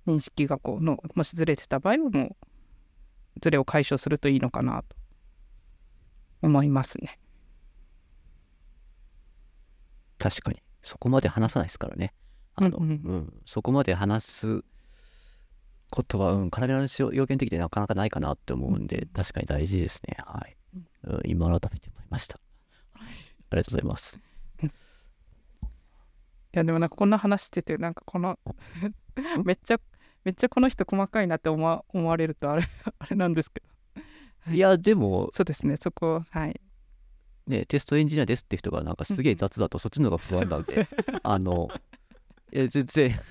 認識がこうのもしずれてた場合はもうずれを解消するといいのかなと思いますね。確かに。そこまで話さないですからね。あの、うんうん。うん。そこまで話すことは、うん、カラビナの要件的でなかなかないかなって思うんで、確かに大事ですね。はい、うん、今改めて思いました。ありがとうございます。いやでもなんかこんな話しててなんかこの [laughs] めっちゃめっちゃこの人細かいなって思わ思われるとあれ [laughs] あれなんですけど。はい。いやでもそうですね。そこはい。ねテストエンジニアですって人がなんかすげえ雑だとそっちの方が不安なんで [laughs] あのいや全然。[laughs]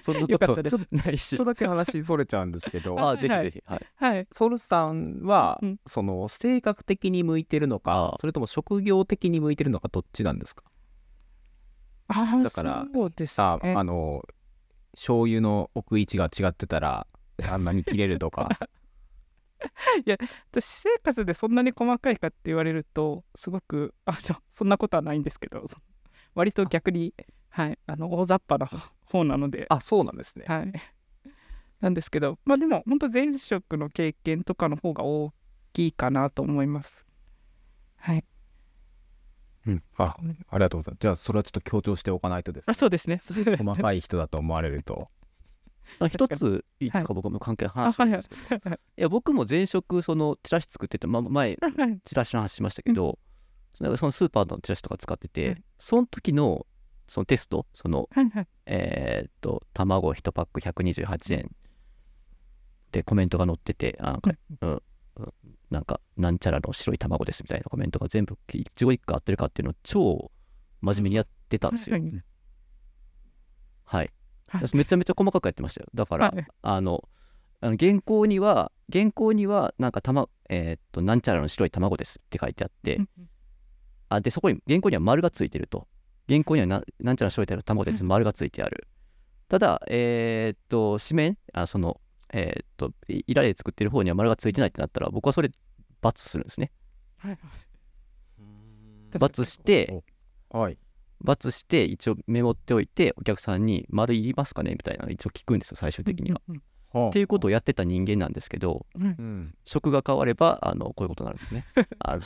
そんなことないし。ちょっとだけ話それちゃうんですけど。あぜひはいぜひはい。はい。ソルさんは、うん。その性格的に向いてるのかあそれとも職業的に向いてるのかどっちなんですか？あだからそうですね。あの醤油の置く位置が違ってたらあんなに切れるとか。[laughs] 私生活でそんなに細かいかって言われるとすごくあじゃそんなことはないんですけどそ割と逆にはい、あの大雑把な方なので、あそうなんですね。はい、なんですけど、まあでも本当前職の経験とかの方が大きいかなと思います。はい、うん。あありがとうございます。じゃあそれはちょっと強調しておかないとですね。あそうですね。細かい人だと思われると。あ一ついいですか、はい僕も関係の話なんですけど、い。や僕も前職そのチラシ作ってて、ま、前はい。チラシの話しましたけど、そのそのスーパーのチラシとか使ってて、はい。その時のそのテストそのはいはい。えーっと卵1パック128円でコメントが載っててあなんか、うん。うんなんかなんちゃらの白い卵ですみたいなコメントが全部一語一句合ってるかっていうのを超真面目にやってたんですよ。はいはい。はいめちゃめちゃ細かくやってましたよ。だから、はいあの、あの原稿には、原稿には、なんかたま、えーっと、なんちゃらの白い卵ですって書いてあって、うんあで、そこに、原稿には丸がついてると。原稿にはななんちゃらの白い卵です、丸がついてある。ただ、えーっと、紙面、あその、えーっと、い依頼で作ってる方には丸がついてないってなったら、僕はそれ、×するんですね。はいはい×して、はい×して、一応メモっておいて、お客さんに、丸いりますかね？みたいなの一応聞くんですよ、最終的には。。っていうことをやってた人間なんですけど、うん職が変わればあのこういうことになるんですね。[laughs] あ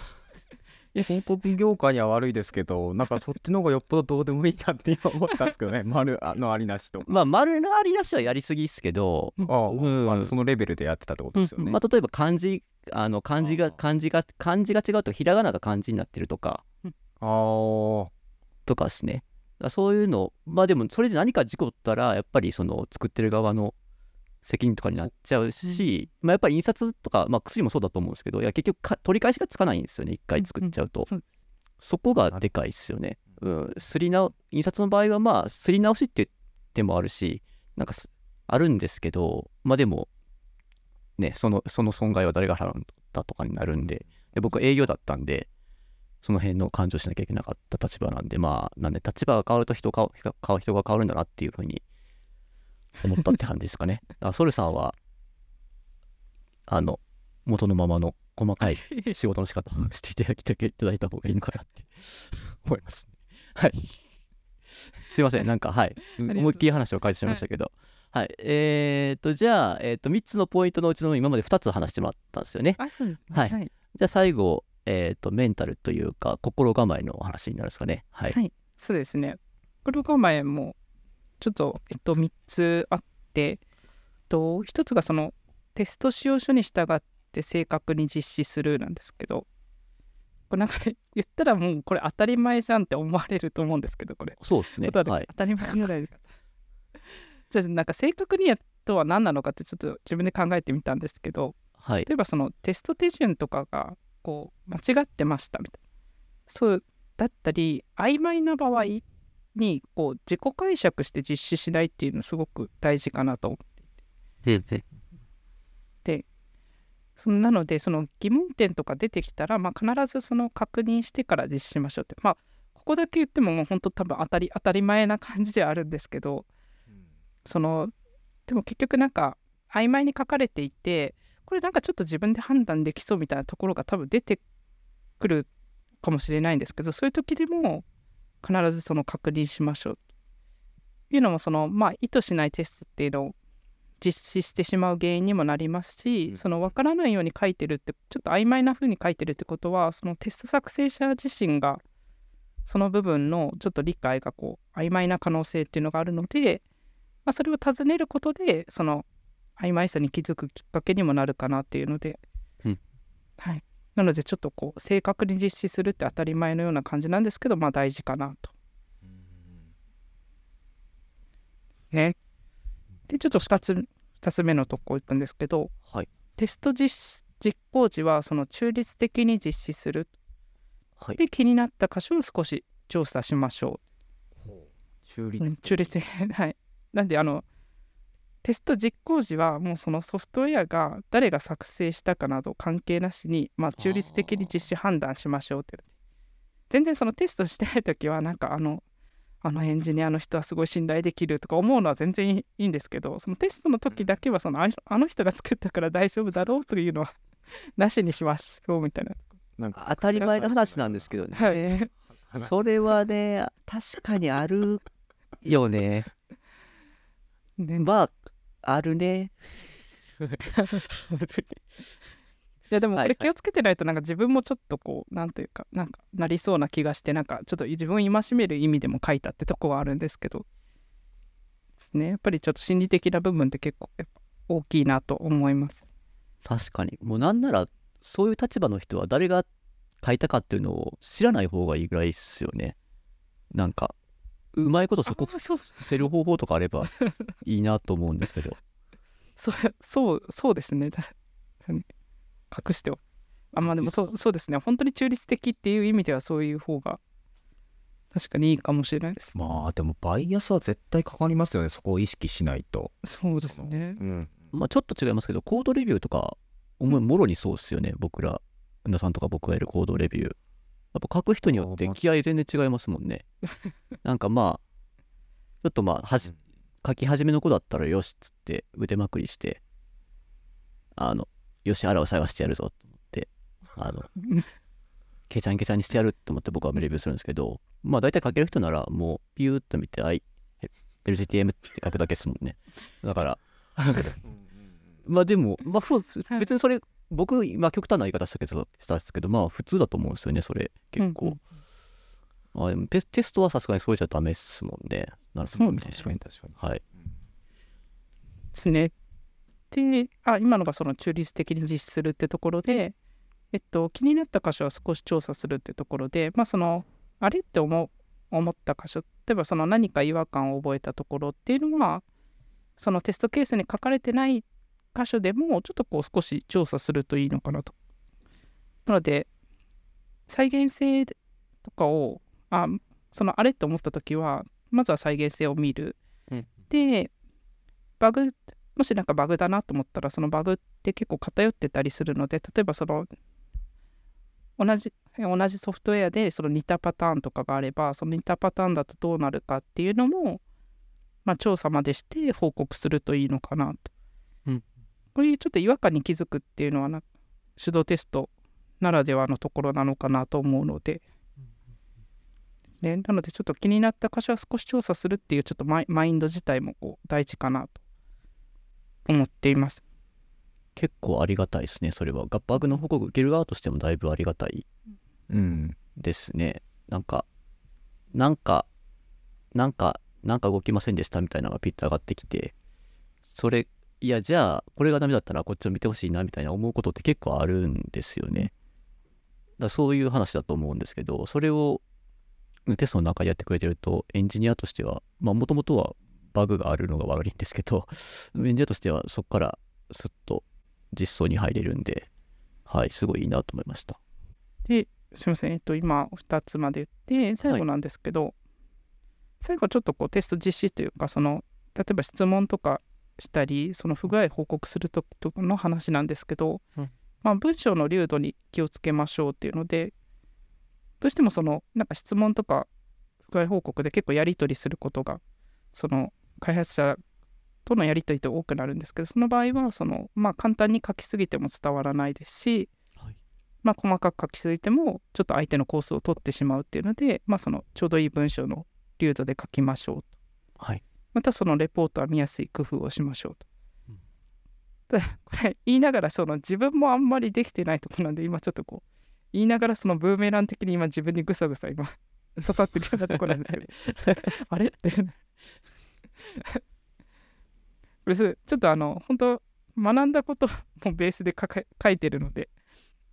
の広告業界には悪いですけどなんかそっちの方がよっぽどどうでもいいなって今思ったんですけどね。[laughs] 丸あのありなしと。かまあ丸のありなしはやりすぎっすけど、ああ、うん。まあそのレベルでやってたってことですよね、まあ、例えば漢字あの漢字が漢字が漢字が違うとひらがなが漢字になってるとか。ああ。とかですね。そういうのまあでもそれで何か事故ったらやっぱりその作ってる側の責任とかになっちゃうし、まあ、やっぱり印刷とか、まあ、薬もそうだと思うんですけどいや結局か取り返しがつかないんですよね一回作っちゃうと。そうです。そこがでかいっすよね。うん、すり直印刷の場合はまあすり直しって言ってもあるしなんかすあるんですけどまあでもねそのその損害は誰が払うんだとかになるんでで僕は営業だったんでその辺の感情しなきゃいけなかった立場なんでまあなんで立場が変わると人が変わ人が変わるんだなっていうふうに思ったって感じですかね。[laughs] だからソルさんはあの元のままの細かい仕事の仕方をしていただきたいただいた方がいいのかなって [laughs] 思います、ね。はい。すいません、なんか、はい。思いっきり話を変えてしまいましたけど。はい。えー、と、じゃあ、えー、と、3つのポイントのうちの今まで2つ話してもらったんですよね。あそうですねはいはいじゃあ、最後、えー、と、メンタルというか、心構えのお話になるんですかね。はい。はいそうですね。心構えもちょっと、えっと、3つあって、えっと、1つがそのテスト使用書に従って正確に実施するなんですけど、これなんか言ったらもうこれ当たり前じゃんって思われると思うんですけど、これ。そうですね。当たり前ぐらいですか。じゃあなんか正確にやとは何なのかってちょっと自分で考えてみたんですけど、はい。例えばそのテスト手順とかがこう間違ってましたみたいなそうだったり曖昧な場合にこう自己解釈して実施しないっていうのすごく大事かなと思ででって。そのなのでその疑問点とか出てきたら、まあ、必ずその確認してから実施しましょうって。まあここだけ言ってももう本当多分当たり当たり前な感じではあるんですけどそのでも結局なんか曖昧に書かれていてこれなんかちょっと自分で判断できそうみたいなところが多分出てくるかもしれないんですけどそういう時でも必ずその確認しましょう。というのもそのまあ意図しないテストっていうのを実施してしまう原因にもなりますし、うん。その分からないように書いてるってちょっと曖昧な風に書いてるってことはそのテスト作成者自身がその部分のちょっと理解がこう曖昧な可能性っていうのがあるので、まあ、それを尋ねることでその曖昧さに気づくきっかけにもなるかなっていうので、うん。はい、なのでちょっとこう正確に実施するって当たり前のような感じなんですけどまあ大事かなと。ね、でちょっと2つ ,2 つ目のとこ行くんですけどはい。テスト実実行時はその中立的に実施するはい。で気になった箇所を少し調査しましょう。中立うん中立的 [laughs] はい。なんであのテスト実行時はもうそのソフトウェアが誰が作成したかなど関係なしに、まあ、中立的に実施判断しましょうって全然そのテストしてない時はなんかあのあのエンジニアの人はすごい信頼できるとか思うのは全然いいんですけどそのテストの時だけはそのああの人が作ったから大丈夫だろうというのはなしにしましょうみたいな。なんか当たり前の話なんですけどね。はい、それはね、確かにあるよね。[laughs] ねまあ、あるね。[laughs] いやでもはいこれ気をつけてないとなんか自分もちょっとこうなんというかなんかなりそうな気がしてなんかちょっと自分を戒める意味でも書いたってとこはあるんですけどですねやっぱりちょっと心理的な部分って結構やっぱ大きいなと思います確かに。もうなんなら、そういう立場の人は誰が書いたかっていうのを知らない方がいいぐらいっすよね。なんか、うまいことそこせる方法とかあればいいなと思うんですけど。そうそうそうですね。確かに。隠しては。あまあでもそうそうですね。本当に中立的っていう意味ではそういう方が確かにいいかもしれないです。まあでもバイアスは絶対かかりますよね。そこを意識しないと。そうですね。うん。まあちょっと違いますけど、コードレビューとか、もろにそうっすよね、僕ら。うなさんとか僕がやるコードレビュー。やっぱ書く人によって気合い全然違いますもんね。[laughs] なんかまあ、ちょっとまあはじ、書き始めの子だったらよしっつって腕まくりして、あの、よし、あらを探してやるぞと思って、あの、[laughs] ケチャンケチャンにしてやると思って僕はレビューするんですけど、まあ大体書ける人ならもうピューッと見て、はい、LGTM って書くだけですもんね。だから、[laughs] まあでも、まあ別にそれ、僕、今極端な言い方したけど、したんですけど、まあ普通だと思うんですよね、それ、結構。うんうんあでもテテストはさすがにそれじゃダメっすもんね。なるほど、ね。そうです確かに確かにはい。ですね。であ今のがその中立的に実施するってところで、えっと、気になった箇所は少し調査するってところで、まあ、そのあれって思う思った箇所例えばその何か違和感を覚えたところっていうのはそのテストケースに書かれてない箇所でもちょっとこう少し調査するといいのかなと。なので再現性とかをあそのあれって思った時はまずは再現性を見る。うんでバグもしなんかバグだなと思ったらそのバグって結構偏ってたりするので例えばその同じ同じソフトウェアでその似たパターンとかがあればその似たパターンだとどうなるかっていうのも、まあ、調査までして報告するといいのかなと。うんこういうちょっと違和感に気づくっていうのはな手動テストならではのところなのかなと思うので。ね、なのでちょっと気になった箇所は少し調査するっていうちょっとマインド自体もこう大事かなと思っています。結構ありがたいですね、それは。がバグの報告受ける側としてもだいぶありがたいうんですね。なんか、なんか、なんか、なんか動きませんでしたみたいなのがピッと上がってきて、それ、いや、じゃあ、これがダメだったらこっちを見てほしいなみたいな思うことって結構あるんですよね。だそういう話だと思うんですけど、それをうんテストの中でやってくれてると、エンジニアとしては、まあ、もともとはバグがあるのが悪いんですけど、エンジニアとしてはそこからすっと実装に入れるんで、はい、すごいいいなと思いました。ですみません、えっと、今2つまで言って最後なんですけど、最後ちょっとこうテスト実施というかその例えば質問とかしたりその不具合報告するときとかの話なんですけど、うん。まあ、文章の流度に気をつけましょうっていうのでどうしてもそのなんか質問とか不具合報告で結構やり取りすることがその開発者とのやり取りって多くなるんですけどその場合はその、まあ、簡単に書きすぎても伝わらないですし、はい。まあ、細かく書きすぎてもちょっと相手のコースを取ってしまうっていうので、まあ、そのちょうどいい文章の流度で書きましょうと。はい。またそのレポートは見やすい工夫をしましょうと。うんただこれ言いながらその自分もあんまりできてないところなんで今ちょっとこう言いながらそのブーメラン的に今自分にぐさぐさ今 [laughs] 刺さってるようなところなんですけど [laughs] あれ？って [laughs] これすちょっとあの本当学んだこともベースで書か書いてるので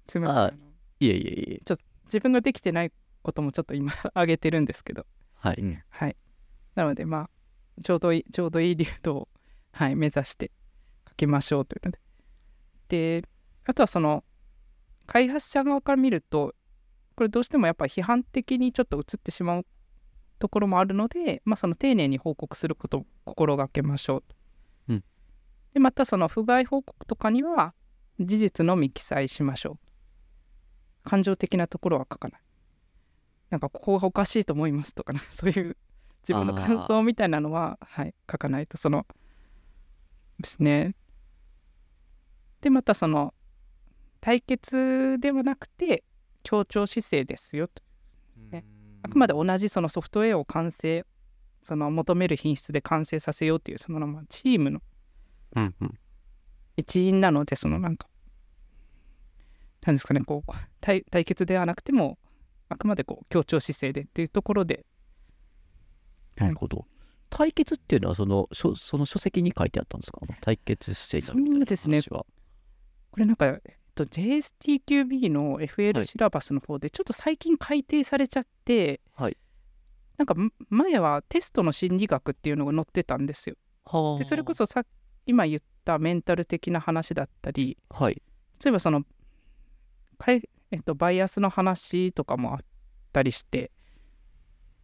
すみませんいえいえいえ。自分ができてないこともちょっと今上げてるんですけどはい。うんはい。なので、まあ、ちょうどいい、ちょうどいい流度を、はい、目指して書きましょうというので。で、あとはその、開発者側から見ると、これどうしてもやっぱ批判的にちょっと映ってしまうところもあるので、まあ、その丁寧に報告することを心がけましょうと。うんで、またその不具合報告とかには、事実のみ記載しましょう。感情的なところは書かない。なんかここがおかしいと思いますとかね、そういう自分の感想みたいなのは、はい、書かないと、その、ですね。で、またその、対決ではなくて、協調姿勢ですよと。ねあくまで同じそのソフトウェアを完成その求める品質で完成させようっていうそのまあチームの一員なのでそのなんかなんですかねこう対対決ではなくてもあくまでこう協調姿勢でっていうところでなるほど。対決っていうのはその書その書籍に書いてあったんですか？対決姿勢になるみたいなそうですね。話はこれなんか、えっと、JSTQB のは FL い。シラバスの方でちょっと最近改訂されちゃって、はい。なんかん前はテストの心理学っていうのが載ってたんですよ。はあ。でそれこそさ今言ったメンタル的な話だったりはい。例えばそのかい、えっと、バイアスの話とかもあったりして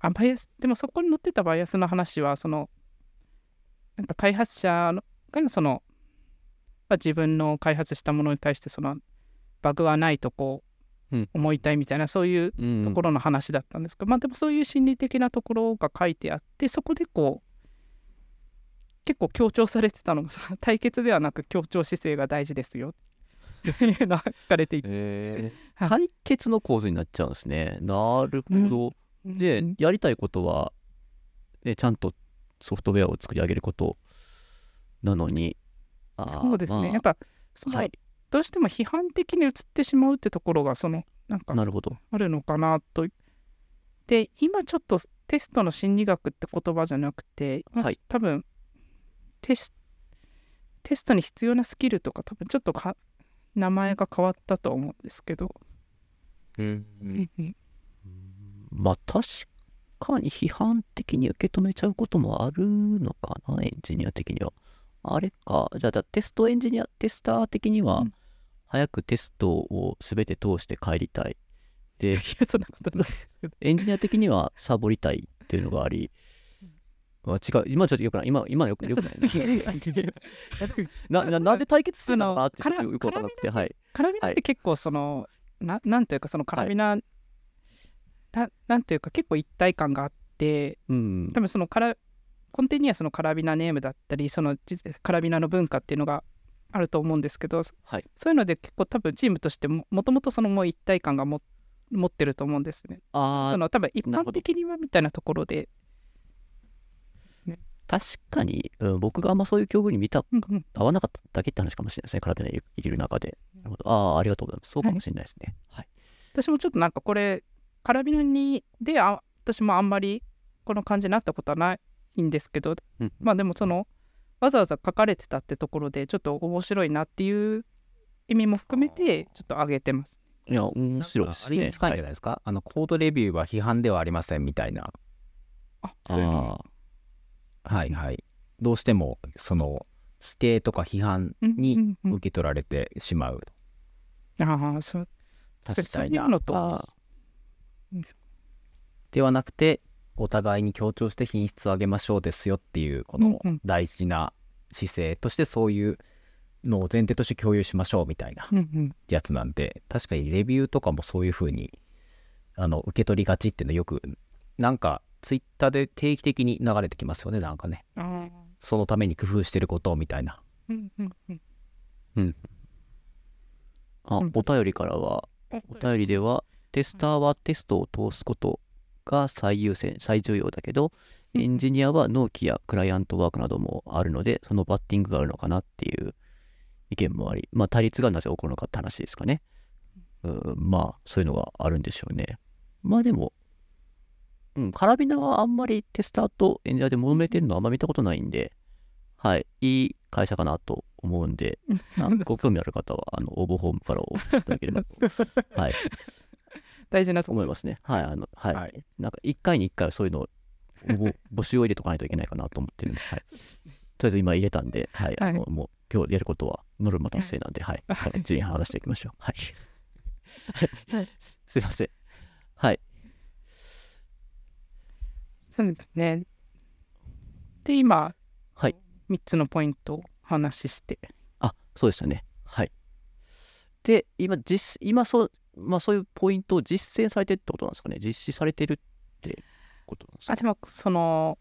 あバイアス。でもそこに載ってたバイアスの話はそのなんか開発者のがその、まあ、自分の開発したものに対してそのバグはないとこううん。思いたいみたいな、そういううんところの話だったんですけど、まあでもそういう心理的なところが書いてあってそこでこう結構強調されてたのが [laughs] 対決ではなく協調姿勢が大事ですよ。[laughs] っていうのが書かれていて、えー。はい。対決の構図になっちゃうんですね。なるほど、で、うんやりたいことは、ね、ちゃんとソフトウェアを作り上げることなのにそうですね、まあやっぱその、はい。どうしても批判的に映ってしまうってところがそのなんかなるほど。あるのかなと。で今ちょっとテストの心理学って言葉じゃなくて、まあはい。多分テステストに必要なスキルとか多分ちょっとか名前が変わったと思うんですけど、うん。うんうんまあ確かに批判的に受け止めちゃうこともあるのかなエンジニア的には。あれか。じゃあだテストエンジニアテスター的には、うん。早くテストを全て通して帰りたい。で [laughs] いやそんなことない。ですけどエンジニア的にはサボりたいっていうのがあり、まあ、違う。今ちょっとよくない。今今よくよくない。[laughs] [laughs] ななななんで対決するのかなってよくわからなくてはい。カラビナって結構その、ななんというかそのカラビナ、ななんというか結構一体感があってうん多分そのカラ根底にはそのカラビナネームだったりそのじカラビナの文化っていうのがあると思うんですけど、はいそういうので結構多分チームとしてももともとそのもう一体感がも持ってると思うんですね。あーその多分一般的にはみたいなところで。確かに、うん、僕があんまそういう境遇に見たうんうん合わなかっただけって話かもしれないですね、カラビナ入れる中で。なるほど。ああ、ありがとうございます。そうかもしれないですね。はい。私もちょっとなんかこれカラビナにであ私もあんまりこの感じになったことはないんですけどうんまあでもそのわざわざ書かれてたってところでちょっと面白いなっていう意味も含めてちょっと上げてます。いや、面白いですね。あれに近いんじゃはいないですか、あのコードレビューは批判ではありませんみたいな。あそういうのあはいはい。どうしてもその否定とか批判うんにうんうん。受け取られてしまうああそう。確かにそういうのとあではなくてお互いに協調して品質を上げましょうですよっていうこの大事な姿勢としてそういうのを前提として共有しましょうみたいなやつなんで確かにレビューとかもそういう風にあの受け取りがちっていうのよくなんかツイッターで定期的に流れてきますよねなんかね。そのために工夫してることみたいな。うんあうん。お便りからは、お便りでは、テスターはテストを通すことが最優先、最重要だけど、うんエンジニアは納期やクライアントワークなどもあるので、そのバッティングがあるのかなっていう意見もあり、まあ、対立がなぜ起こるのかって話ですかね。うん、まあ、そういうのがあるんでしょうね。まあでも、うん、カラビナはあんまりテスターとエンジニアで揉めてるのはあんま見たことないんで、はい、いい会社かなと思うんで、[laughs] あご興味ある方は、あの、応募フォームからお送りいただければと、はい、大事なとこ思いますね。はい、あの、はい。はいなんか、1回に1回はそういうのを応募 [laughs] 募集を入れとかないといけないかなと思ってるんで、はい。とりあえず今入れたんで、はい、あの、はいもう今日やることはノルマ達成なんで、はい。は [laughs] いはい、次に話していきましょう。はい。[laughs] すいません。はい。そうですねで今はい3つのポイントを話してあ、そうでしたね。はい。で、今、実、今そう、まあそういうポイントを実践されてるってことなんですかね？実施されてるってことなんですか？あでもその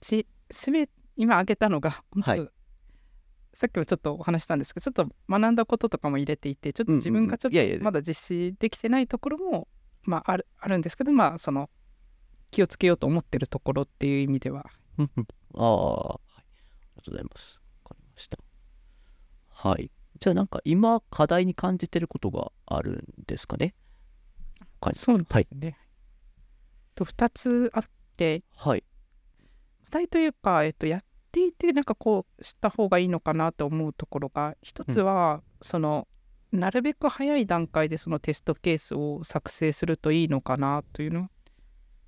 ちすべ今挙げたのがはいさっきもちょっとお話ししたんですけどちょっと学んだこととかも入れていてちょっと自分がちょっとまだ実施できてないところも、まあ、あるあるんですけどまあその気をつけようと思ってるところっていう意味ではああ、はい。ありがとうございます。わかりました。はい。じゃあなんか今課題に感じてることがあるんですかね？はい。そうですはい。ね。と2つあってはい。課題というか、えっと、やっていてなんかこうした方がいいのかなと思うところが一つは、そのなるべく早い段階でそのテストケースを作成するといいのかなというのが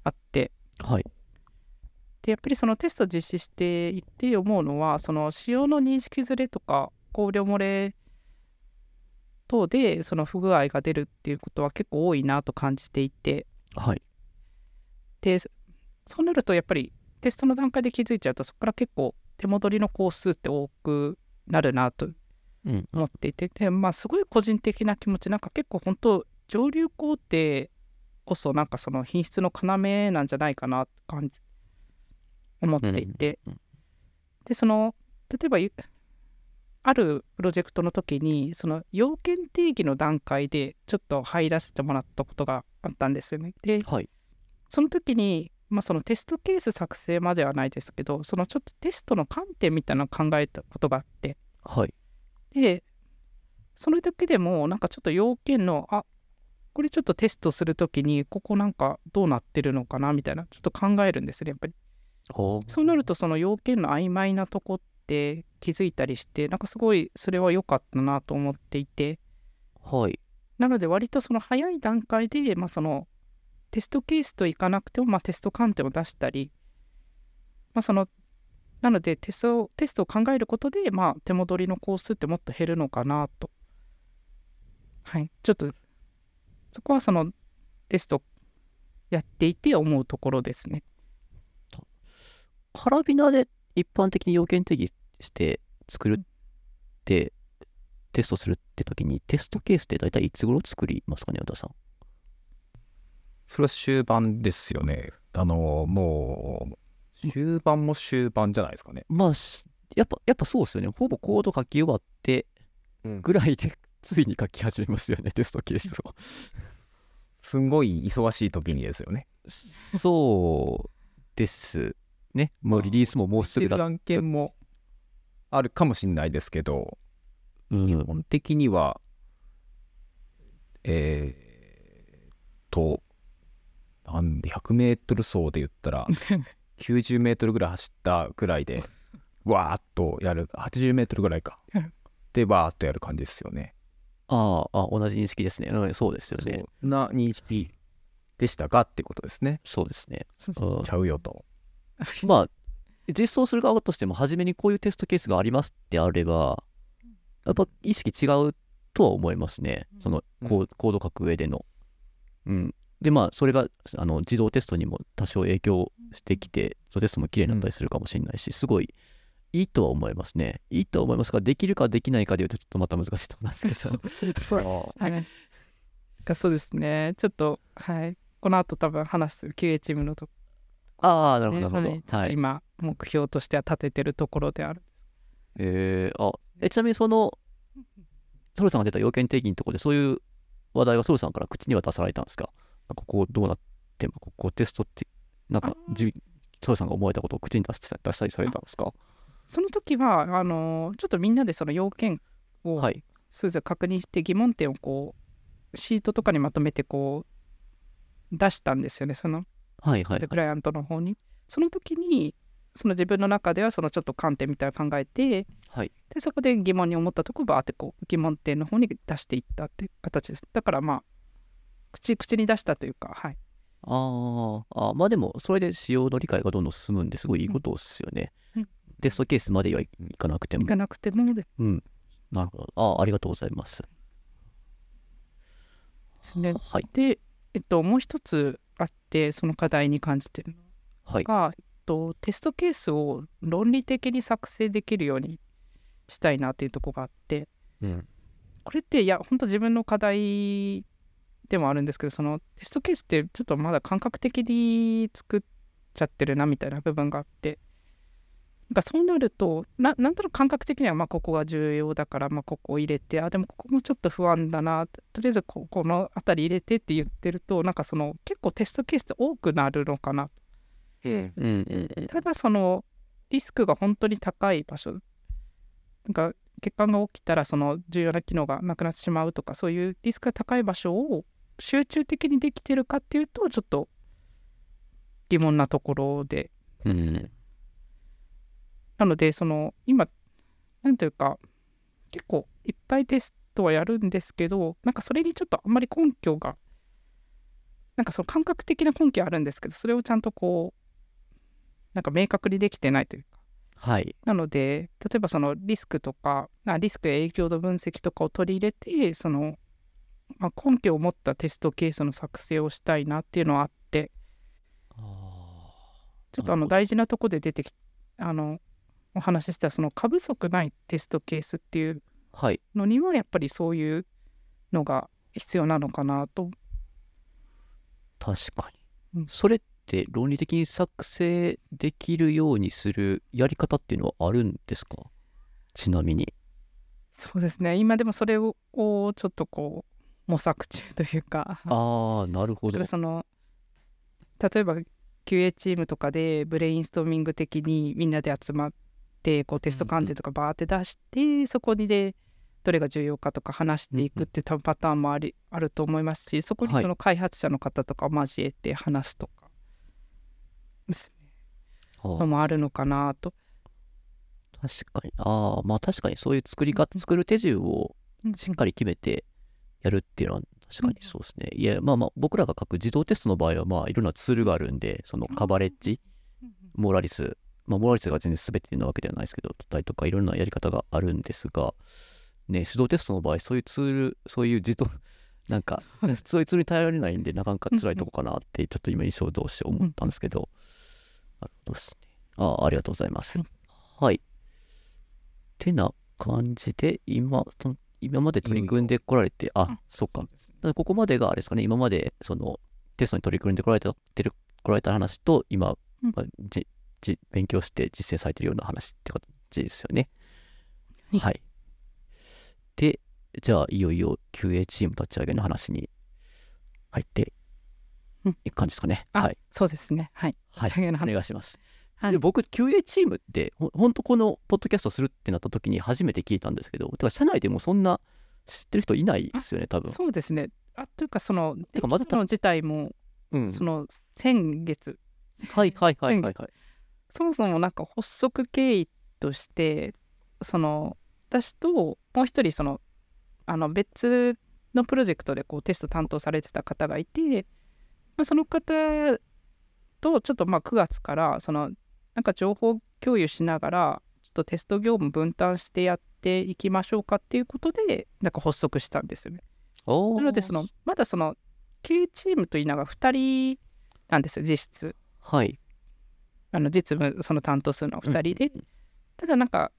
あってはい。でやっぱりそのテスト実施していて思うのはその仕様の認識ずれとか考慮漏れ等でその不具合が出るっていうことは結構多いなと感じていてはい。でそうなるとやっぱりテストの段階で気づいちゃうとそこから結構手戻りの工数って多くなるなとうん。思っていてでまあすごい個人的な気持ちなんか結構本当上流工程こそなんかその品質の要なんじゃないかなって感じ思っていて、でその例えばゆあるプロジェクトの時にその要件定義の段階でちょっと入らせてもらったことがあったんですよね。ではい。その時に、まあ、そのテストケース作成まではないですけどそのちょっとテストの観点みたいなのを考えたことがあってはい。でそれだけでもなんかちょっと要件のあこれちょっとテストするときにここなんかどうなってるのかなみたいなちょっと考えるんですねやっぱり。そうなるとその要件の曖昧なとこって気づいたりしてなんかすごいそれは良かったなと思っていてはい。なので割とその早い段階で、まあ、そのテストケースといかなくても、まあ、テスト観点を出したり、まあ、そのなのでテストテストを考えることで、まあ、手戻りの工数ってもっと減るのかなと。はい。ちょっとそこはそのテストやっていて思うところですね。カラビナで一般的に要件定義して作るって、テストするって時にテストケースって大体いつ頃作りますかね、和田さん。それは終盤ですよねあのもう終盤も終盤じゃないですかねまあ、しやっぱ、やっぱそうですよね。ほぼコード書き終わってぐらいで、[laughs] ついに書き始めますよね、テストケースを。すんごい忙しい時にですよねそうですね。もうリリースももうすぐだ。案件もあるかもしれないですけどうん基本的にはえー、っとなんで100メートル走で言ったら [laughs] 90メートルぐらい走ったぐらいでわーっとやる80メートルぐらいかでわーっとやる感じですよねああ、あ同じ認識ですね。うん、そうですよね。そんな認識でしたかってことですねそうですね。ちゃうよと [laughs] まあ、実装する側としても、初めにこういうテストケースがありますってあれば、やっぱ意識違うとは思いますね。そのコーコード書く上での。うん。で、まあ、それがあの自動テストにも多少影響してきて、自動テストも綺麗になったりするかもしれないし、すごいいいとは思いますね。いいとは思いますが、できるかできないかでいうと、ちょっとまた難しいと思いますけど。[laughs] [laughs] はい。がそうですね。ちょっと、はい。この後多分話す QA チームのとこああ、なるほねど、なるほど。はい。今、目標としては立ててるところである。えー、あえちなみにそのソルさんが出た要件定義のところでそういう話題はソルさんから口には出されたんですか？なんかここどうなってもここテストってなんかじソルさんが思えたことを口に出して出したりされたんですか？その時は、あのーちょっとみんなでその要件をはい。それぞれ確認して疑問点をこうシートとかにまとめてこう出したんですよね。そのはいはい。クライアントの方に。その時にその自分の中ではそのちょっと観点みたいなのを考えてはい。でそこで疑問に思ったところバーってこう疑問点の方に出していったっていう形です。だからまあ口口に出したというかはい。あーあー。まあでもそれで仕様の理解がどんどん進むんですごいいいことですよね、うん。テストケースまではいいかなくても。いかなくてもでうん。なるほどああありがとうございます。すね。はい。で、えっと、もう一つあってその課題に感じてるの。はい。が、えっと、テストケースを論理的に作成できるようにしたいなっていうところがあって。うん。これっていや本当自分の課題でもあるんですけどそのテストケースってちょっとまだ感覚的に作っちゃってるなみたいな部分があってかそうなるとななんとなく感覚的にはまあここが重要だからまあここを入れてあでもここもちょっと不安だなとりあえずここの辺り入れてって言ってるとなんかその結構テストケースって多くなるのかな。うんうんうん。ただそのリスクが本当に高い場所。なんか血管が起きたらその重要な機能がなくなってしまうとかそういうリスクが高い場所を集中的にできてるかっていうとちょっと疑問なところで。うんなのでその今なんというか結構いっぱいテストはやるんですけどなんかそれにちょっとあんまり根拠がなんかその感覚的な根拠はあるんですけどそれをちゃんとこうなんか明確にできてないというか。はい。なので例えばそのリスクとかあリスクや影響度分析とかを取り入れてその、まあ、根拠を持ったテストケースの作成をしたいなっていうのはあって。ちょっとあの大事なとこで出てきあのお話ししたその過不足ないテストケースっていうはいのにはやっぱりそういうのが必要なのかなと。確かに、うん。それって論理的に作成できるようにするやり方っていうのはあるんですか？ちなみに。そうですね。今でもそれををちょっとこう模索中というか。ああなるほど。それその例えば QA チームとかでブレインストーミング的にみんなで集まってこうテスト関連とかバーって出して、そこにでどれが重要かとか話していくって多分パターンもありあると思いますしそこにはい。その開発者の方とかを交えて話すとか。ですねああ。のもあるのかなと。確かに。ああまあ確かにそういう作り方作る手順をしっかり決めてやるっていうのは確かにそうですね。いやまあまあ僕らが書く自動テストの場合はまあいろんなツールがあるんでそのカバレッジモーラリスまあモーラリスが全然全てなわけではないですけどだりとかいろんなやり方があるんですがね手動テストの場合そういうツールそういう自動 [laughs] なんかそういうツールに頼られないんでなかなか辛いとこかなってちょっと今印象として思ったんですけど、なるほどですね。ああありがとうございます。うんはい。てな感じで今今まで取り組んでこられて、あ、そっか。だからここまでがあれですかね、今までそのテストに取り組んでこられたてるこられた話と、今、うんまあじじ勉強して実践されているような話って感じですよね。はいはい。で、じゃあいよいよ QA チーム立ち上げの話に入ってうんいく感じですかね。あ、はい。そうですねはいはい。お立ち上げの話願いします。はいで僕 QA チームってほほんとこのポッドキャストするってなった時に初めて聞いたんですけどてか社内でもそんな知ってる人いないですよね多分そうですねあというかそのてかまだたの自体もうんその先月はいはいはいはいはいそもそもなんか発足経緯としてその私ともう一人そのあの別のプロジェクトでこうテスト担当されてた方がいて、まあ、その方とちょっとまあ9月からそのなんか情報共有しながらちょっとテスト業務分担してやっていきましょうかっていうことでなんか発足したんですよね。なのでそのまだその Q チームと言いながら2人なんですよ実質。はいあの実務その担当するのは2人で、うん。ただなんか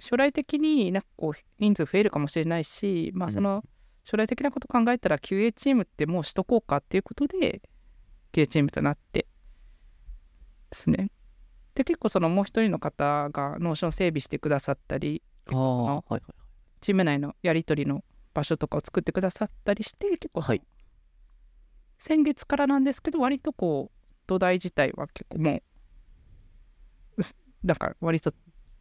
将来的になんかこう人数増えるかもしれないし、まあ、うん。その将来的なこと考えたら QA チームってもうしとこうかっていうことで QA チームとなってですね。で結構そのもう一人の方が Notion 整備してくださったりああはいはいチーム内のやり取りの場所とかを作ってくださったりして結構はい。先月からなんですけど割とこう土台自体は結構もうなんか割と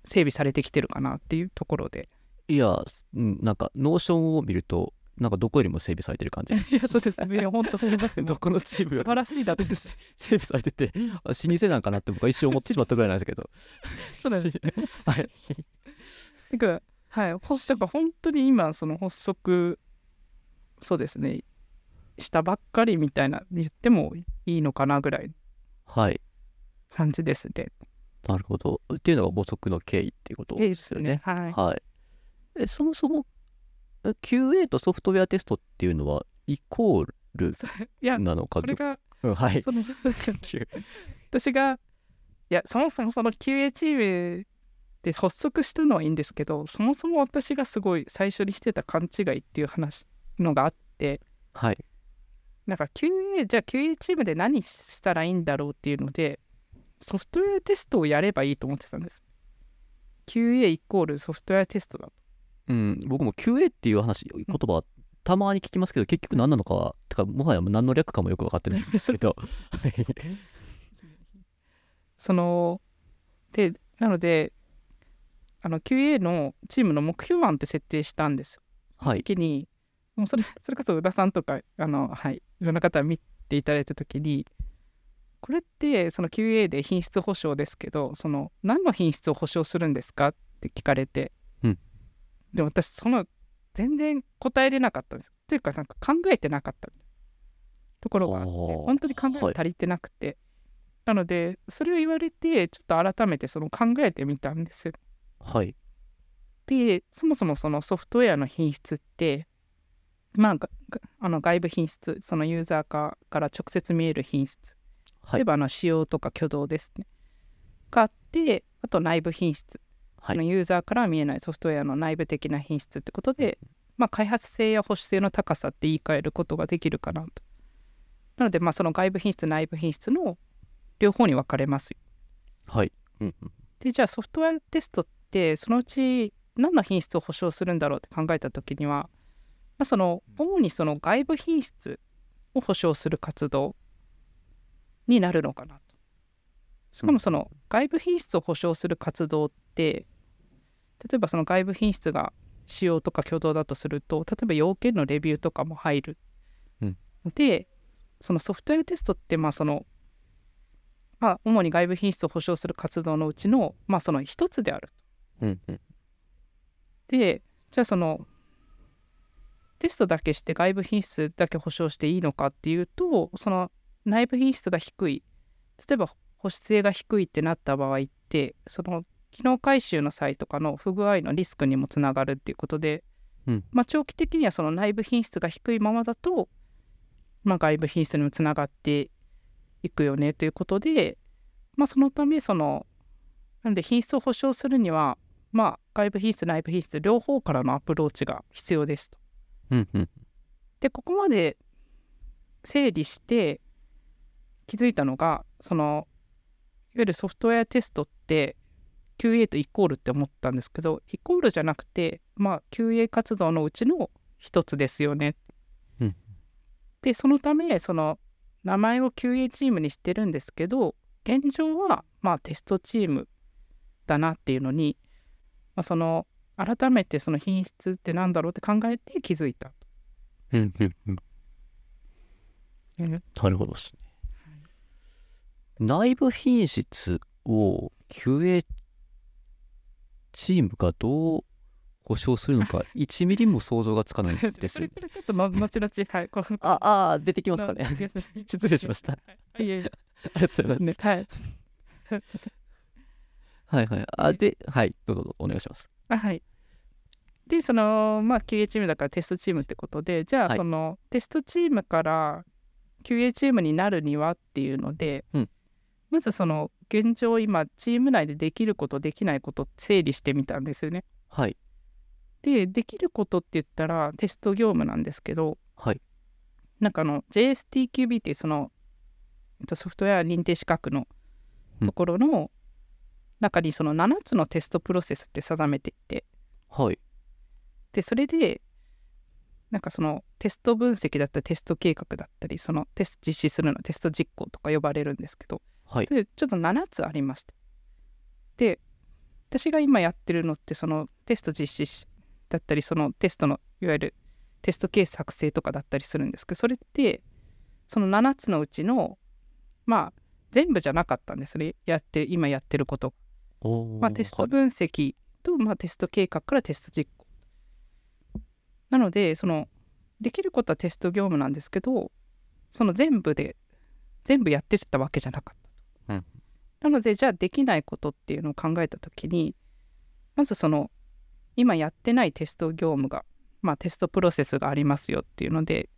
整備されてきてるかなっていうところで。いやうんなんか Notion を見るとなんかどこよりも整備されてる感じ。[laughs] いやそうですね。本当に [laughs] どこのチーム素晴らしいなって。[laughs] 整備されててあ老舗なんかなって僕は一瞬思ってしまったぐらいなんですけど。そうなんです。はい。だからはい発足本当に今その発足そうですね。したばっかりみたいな言ってもいいのかなぐらい。はい。感じですね。なるほどっていうのが補足の経緯っていうことですよねはい。はい。えそもそもえ QA とソフトウェアテストっていうのはイコールなのかこれがうんはい。その [laughs] 私がいやそもそもその QA チームで発足したのはいいんですけどそもそも私がすごい最初にしてた勘違いっていう話のがあってはい。なんか QA じゃあ QA チームで何したらいいんだろうっていうのでソフトウェアテストをやればいいと思ってたんです。QA イコールソフトウェアテストだと。うん、僕も QA っていう話、言葉はたまに聞きますけど、結局何なのかは、てか、もはや何の略かもよく分かってないんですけど、[laughs] はいそのでなのであの QA のチームの目標案って設定したんですよ。はい、時にもうそれそれこそ宇田さんとかあの、はい、いろんな方見ていただいた時にこれってその QA で品質保証ですけどその何の品質を保証するんですかって聞かれて、うん。でも私その全然答えれなかったんです。というかなんか考えてなかったところがあって本当に考えが足りてなくて、なのでそれを言われてちょっと改めてその考えてみたんです。よはい、でそもそもそのソフトウェアの品質ってまああの外部品質そのユーザーかから直接見える品質はい例え、ばあの仕様とか挙動ですね。があってあと内部品質、はい。そのユーザーから見えないソフトウェアの内部的な品質ってことで、まあ、開発性や保守性の高さって言い換えることができるかなと。なのでまあその外部品質内部品質の両方に分かれますよ。はい、うんうん。でじゃあソフトウェアテストってそのうち何の品質を保証するんだろうって考えた時には、まあ、その主にその外部品質を保証する活動になるのかなと。しかもその外部品質を保証する活動って例えばその外部品質が仕様とか挙動だとすると例えば要件のレビューとかも入る。うんでそのソフトウェアテストってまあそのまあ、主に外部品質を保証する活動のうちの、まあ、その一つである。うんうんで、じゃあそのテストだけして外部品質だけ保証していいのかっていうと、その内部品質が低い、例えば保守性が低いってなった場合って、その機能回収の際とかの不具合のリスクにもつながるっていうことで、うん。まあ、長期的にはその内部品質が低いままだと、まあ、外部品質にもつながっていくよねということで、まあ、そのためそのなんで品質を保証するにはまあ外部品質内部品質両方からのアプローチが必要ですと。うんうん。でここまで整理して気づいたのがそのいわゆるソフトウェアテストって QA とイコールって思ったんですけどイコールじゃなくてまあ QA 活動のうちの一つですよね。うんでそのためその名前を QA チームにしてるんですけど現状はまあテストチームだなっていうのに、まあ、その改めてその品質ってなんだろうって考えて気づいた。うんうんうんなるほどですね。内部品質を QA チームがどう保証するのか [laughs] 1ミリも想像がつかないですちょっとの後々はいああー、出てきますかね。失礼しました。ありがとうございます。ねはいはいはい。あ、で、はい、どうぞどうぞお願いします。あはいでそのまあ QA チームだからテストチームってことでじゃあはいその、テストチームから QA チームになるにはっていうので、うんまずその現状今チーム内でできることできないこと整理してみたんですよねはい。でできることって言ったらテスト業務なんですけどはい。なんかあの JSTQB っていうそのえっとソフトウェア認定資格のところの中にその7つのテストプロセスって定めていてはい。でそれでなんかそのテスト分析だったりテスト計画だったりそのテスト実施するのテスト実行とか呼ばれるんですけどはいそ。れちょっと7つありましたで私が今やってるのってそのテスト実施しだったりそのテストのいわゆるテストケース作成とかだったりするんですけどそれってその7つのうちのまあ全部じゃなかったんですねやって今やってることまあ、テストはい分析と、まあ、テスト計画からテスト実行。なので、その、できることはテスト業務なんですけど、その全部で、全部やってたわけじゃなかっなので、じゃあできないことっていうのを考えたときに、まずその、今やってないテスト業務が、まあ、テストプロセスがありますよっていうので、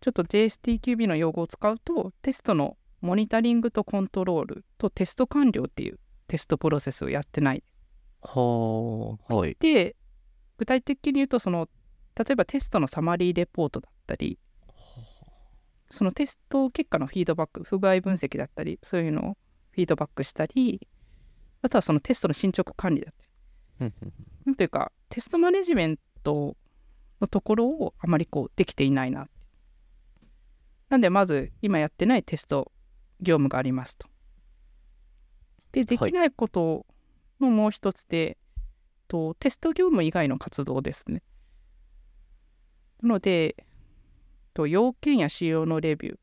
ちょっと JSTQB の用語を使うと、テストのモニタリングとコントロールとテスト完了っていうテストプロセスをやってないです。はあ、はい。で具体的に言うとその例えばテストのサマリーレポートだったりそのテスト結果のフィードバック不具合分析だったりそういうのをフィードバックしたりあとはそのテストの進捗管理だったりなんていうかテストマネジメントのところをあまりこうできていないななんでまず今やってないテスト業務がありますと。でできないことのもう一つで、とテスト業務以外の活動ですね。なのでと要件や仕様のレビュー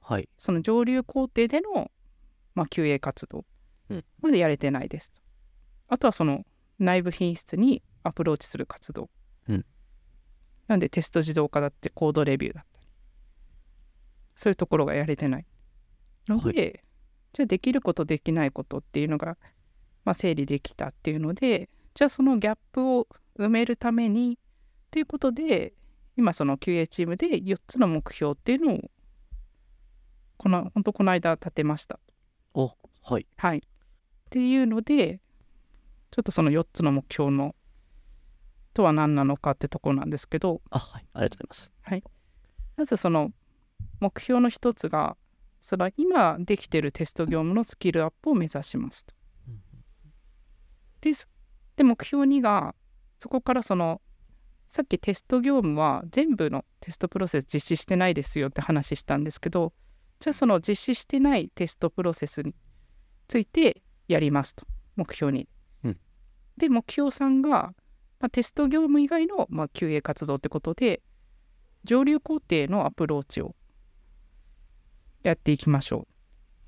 はいその上流工程での、まあ、QA 活動うんまでやれてないですと。あとはその内部品質にアプローチする活動。うんなんでテスト自動化だってコードレビューだったり。そういうところがやれてない。ので、はじゃあできることできないことっていうのが、まあ、整理できたっていうので、じゃあそのギャップを埋めるためにということで、今その QA チームで4つの目標っていうのをこの本当この間立てました。おはい。はい。っていうのでちょっとその4つの目標のとは何なのかってところなんですけど。あはい。ありがとうございます。まずその目標の一つがその今できてるテスト業務のスキルアップを目指しますと。で目標2がそこからそのさっきテスト業務は全部のテストプロセス実施してないですよって話したんですけどじゃあその実施してないテストプロセスについてやりますと目標に。うんで目標3が、まあ、テスト業務以外の、まあ、QA 活動ってことで上流工程のアプローチをやっていきましょ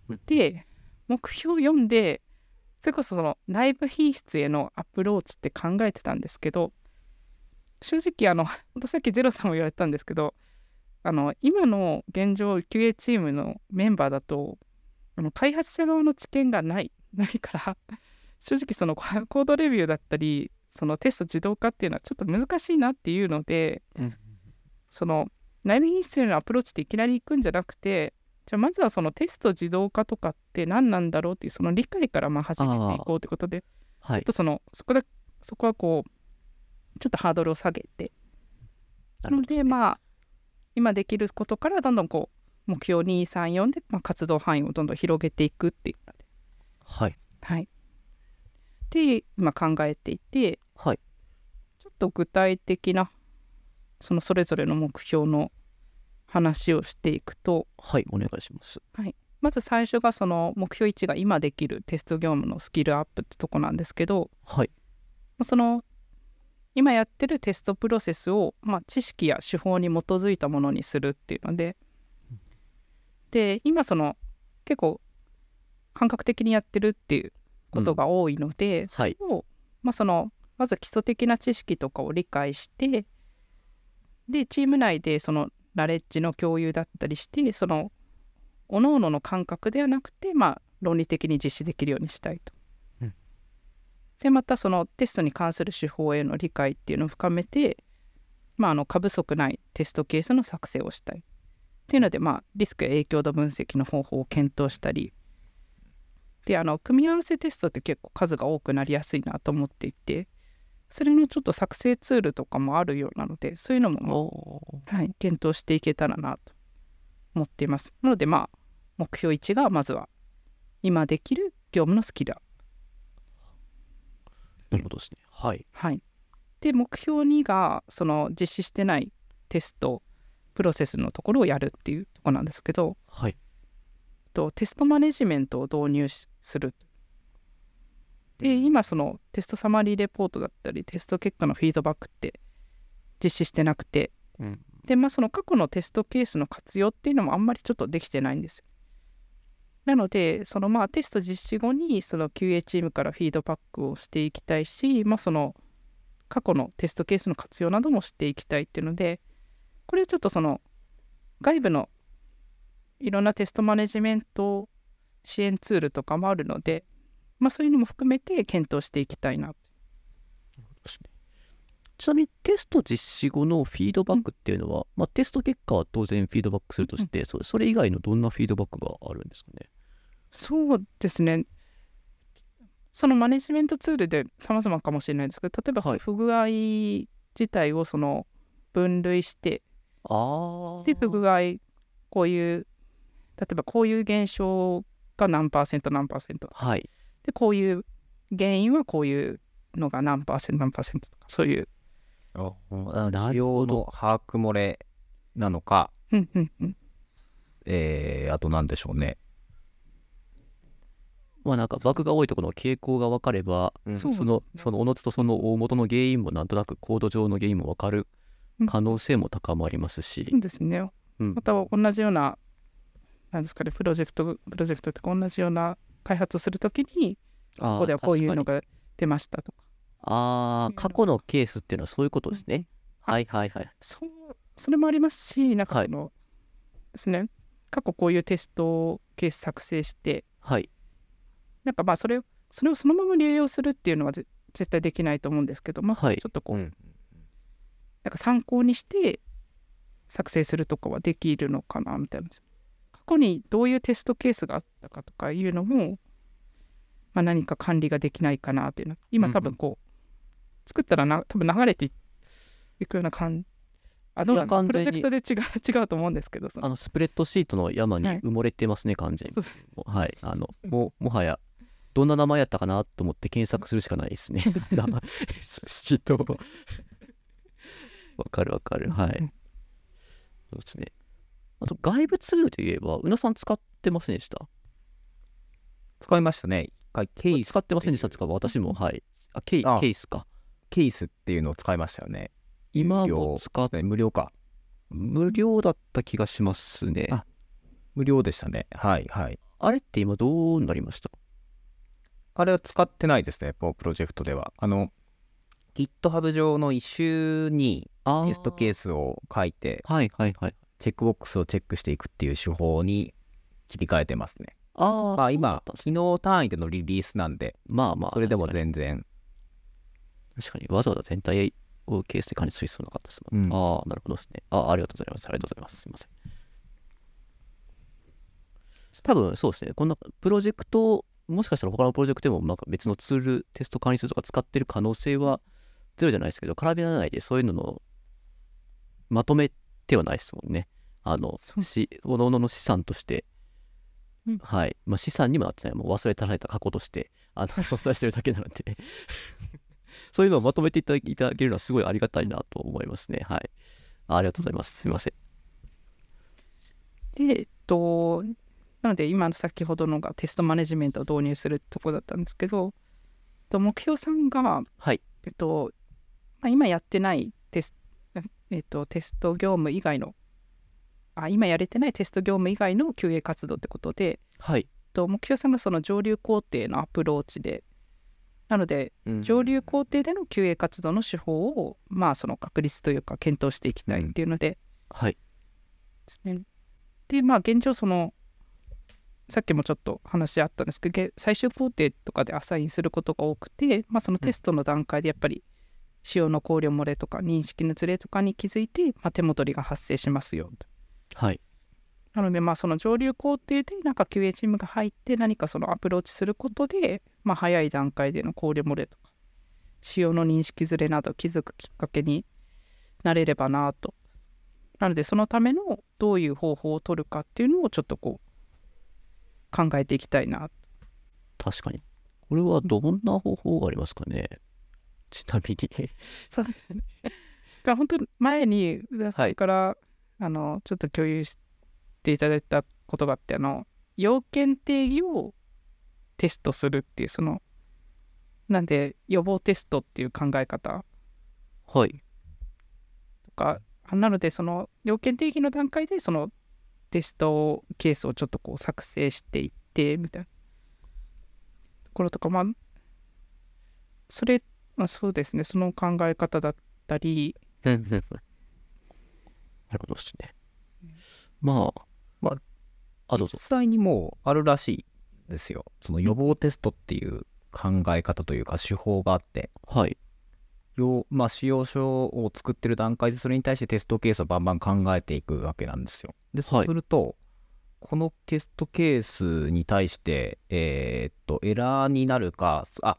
う。うんで目標4でそれこそその内部品質へのアプローチって考えてたんですけど正直あのさっきゼロさんも言われたんですけどあの今の現状 QA チームのメンバーだとあの開発者側の知見がないないから正直そのココードレビューだったりそのテスト自動化っていうのはちょっと難しいなっていうのでうんその内部品質へのアプローチっていきなり行くんじゃなくてじゃあまずはそのテスト自動化とかって何なんだろうっていうその理解からまあ始めていこうということではい。ちょっとそのそこでそこはこうちょっとハードルを下げて。なのでまあ今できることからどんどんこう目標234で、まあ、活動範囲をどんどん広げていくっていう。のではい。はい。で今考えていてはい。ちょっと具体的なそのそれぞれの目標の話をしていくと。はいお願いします。まず最初がその目標1が今できるテスト業務のスキルアップってとこなんですけど。はい。その今やってるテストプロセスを、まあ、知識や手法に基づいたものにするっていうので。で今その結構感覚的にやってるっていうことが多いので、そはい。れを、まあ、そのまず基礎的な知識とかを理解してでチーム内でそのナレッジの共有だったりしてその各々の感覚ではなくて、まあ、論理的に実施できるようにしたいと。うんでまたそのテストに関する手法への理解っていうのを深めて、まあ、あの過不足ないテストケースの作成をしたい。っていうので、まあ、リスクや影響度分析の方法を検討したりであの組み合わせテストって結構数が多くなりやすいなと思っていてそれのちょっと作成ツールとかもあるようなのでそういうのも、はい、検討していけたらなと思っています。なのでまあ目標1がまずは今できる業務のスキルアップ。なるほどですねはい。はい、で目標2がその実施してないテストプロセスのところをやるっていうところなんですけどはい。とテストマネジメントを導入しする。で今そのテストサマリーレポートだったりテスト結果のフィードバックって実施してなくて。うん。でまあその過去のテストケースの活用っていうのもあんまりちょっとできてないんです。なのでそのまあテスト実施後にその QA チームからフィードバックをしていきたいしまあその過去のテストケースの活用などもしていきたいっていうのでこれはちょっとその外部のいろんなテストマネジメント支援ツールとかもあるのでまあそういうのも含めて検討していきたいな。ちなみにテスト実施後のフィードバックっていうのは、まあ、テスト結果は当然フィードバックするとして、それそれ以外のどんなフィードバックがあるんですかね？そうですね。そのマネジメントツールで様々かもしれないですけど、例えば不具合自体をその分類して、ああで、不具合、こういう、例えばこういう現象が何パーセント何パーセント、はい。で、こういう原因はこういうのが何パーセント何パーセントとかそういう。あな使用の把握漏れなのか、うんうんうん。えー、あと何でしょうね。まあなんかバグが多いところの傾向が分かれば、そのそのおのずとその大元の原因もなんとなくコード上の原因も分かる可能性も高まりますし、そうですね。うん。また同じような、なんですかね、プロジェクト、プロジェクトとか同じような開発をするときに、ここではこういうのが出ましたとか。あー過去のケースっていうのはそういうことですね、うん。はいはいはいそう、それもありますし、なんかはいその、ですね、過去こういうテストケース作成して、はいなんかまあそれを、それをそのまま流用するっていうのはぜ絶対できないと思うんですけど、まあ、はい。ちょっとこう、うん。なんか参考にして作成するとかはできるのかなみたいな。過去にどういうテストケースがあったかとかいうのも、まあ、何か管理ができないかなっていうの。今多分こう、作ったらな多分流れていくような感じあどうなのプロジェクトで違う [laughs] 違うと思うんですけどあのスプレッドシートの山にはい。埋もれてますね、完全に。はい。あのもうもはやどんな名前やったかなと思って検索するしかないですね。[laughs] 名前。シートわかるわかる。はい。そうですね。あと外部ツールといえばうなさん使ってませんでした？使いましたね。一回ケース使ってませんでした使う私も。はい。あケイあ。ケースか。ケースっていうのを使いましたよね。今も使っね。無料か。無料だった気がしますね。あ無料でしたね。はいはい。あれって今どうなりました？あれは使ってないですね、もうプロジェクトでは。あの、GitHub 上の一周にあテストケーススを書いて、はいはいはい。チェックボックスをチェックしていくっていう手法に切り替えてますね。ああまあ今、そうだったんですね。昨日単位でのリリースなんで、まあまあそれでも全然。確かにわざわざ全体をケースで管理する必要なかったですもん、うん。ああなるほどですね。あありがとうございます。ありがとうございます。すいません。多分そうですね。こんなプロジェクトもしかしたら他のプロジェクトでもなんか別のツールテスト管理ツールとか使ってる可能性はゼロじゃないですけどカラビナ内でそういうののまとめてはないですもんね。あのしおのおのの資産として、うん。はい、まあ、資産にもなってない。もう忘れ去られた過去として。あの存在してるだけなので。[laughs] そういうのをまとめていただいただけるのはすごいありがたいなと思いますね。はい。あありがとうございます。すみません。で、えっと、なので今の先ほどのがテストマネジメントを導入するところだったんですけど、えっと目標さんが、はい。えっとまあ、今やってないテス,、えっと、テスト業務以外のあ今やれてないテスト業務以外の QA 活動ってことで、えっはいと目標さんがその上流工程のアプローチでなので上流工程での QA 活動の手法をまあその確立というか検討していきたいっていうので、はい。ですね。で、まあ、現状、その、さっきもちょっと話あったんですけど、げ最終工程とかでアサインすることが多くて、まあ、そのテストの段階でやっぱり、使用の考慮漏れとか認識のズレとかに気づいて、まあ、手戻りが発生しますよと。はいなので、まあ、その上流工程でなんか QA チームが入って何かそのアプローチすることで、まあ、早い段階での考慮漏れとか、使用の認識ズレなど気づくきっかけになれればなと。なので、そのためのどういう方法を取るかっていうのをちょっとこう考えていきたいな。確かに。これはどんな方法がありますかね？ちなみに。[laughs] そうですね。が本当に前に宇田さんから、あのちょっと共有していただいたことがあってあの要件定義をテストするっていうそのなんで予防テストっていう考え方。はい。とかあなのでその要件定義の段階でそのテストケースをちょっとこう作成していってみたいな。ところとかまあそれまあそうですね。その考え方だったり。なるほどですね。まあまああ実際にもうあるらしいですよ。その予防テストっていう考え方というか手法があって、はいよまあ、使用書を作ってる段階でそれに対してテストケースをバンバン考えていくわけなんですよ。で、そうすると、このテストケースに対して、えーっと、エラーになるか、あ、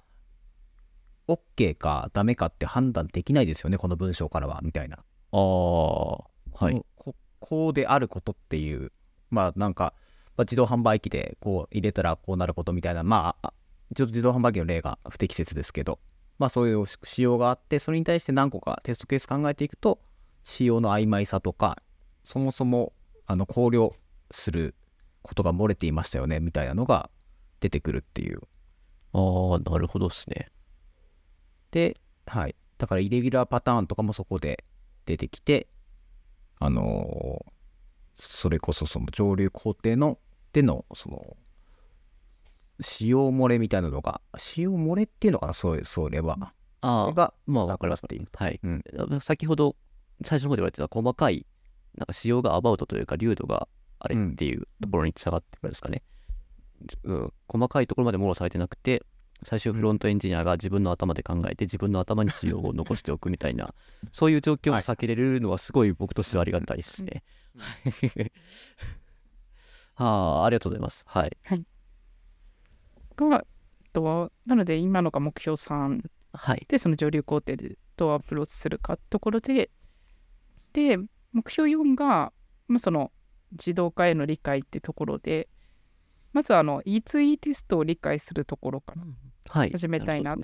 OK かダメかって判断できないですよね、この文章からは、みたいな。ああはいここであることっていうまあなんか、まあ、自動販売機でこう入れたらこうなることみたいなまああちょっと自動販売機の例が不適切ですけど、まあそういう仕様があって、それに対して何個かテストケース考えていくと、仕様の曖昧さとか、そもそもあの考慮することが漏れていましたよねみたいなのが出てくるっていう。ああ、なるほどですね。で、はい。だからイレギュラーパターンとかもそこで出てきて、あのーそれこそその上流工程のでのその使用漏れみたいなのが使用漏れっていうのかな？そうそれはそああ、れがまあ、なわかります。はい。うん先ほど、最初の方で言われてた細かい、なんか仕様がアバウトというか、流度があれっていうところにつながってくるんですかね。うん、細かいところまで網羅されてなくて、最終フロントエンジニアが自分の頭で考えて、自分の頭に仕様を残しておくみたいな、[laughs] そういう状況を避けれるのは、すごい僕としてはありがたいですね。[laughs] [laughs] はあ、ありがとうございます。はい。が、えっと、なので今のが目標3はい。で、その上流工程でどうアプローチするかってところで、で、目標4が、まあ、その自動化への理解ってところで、まずあの E2E テストを理解するところからはい。始めたいなと。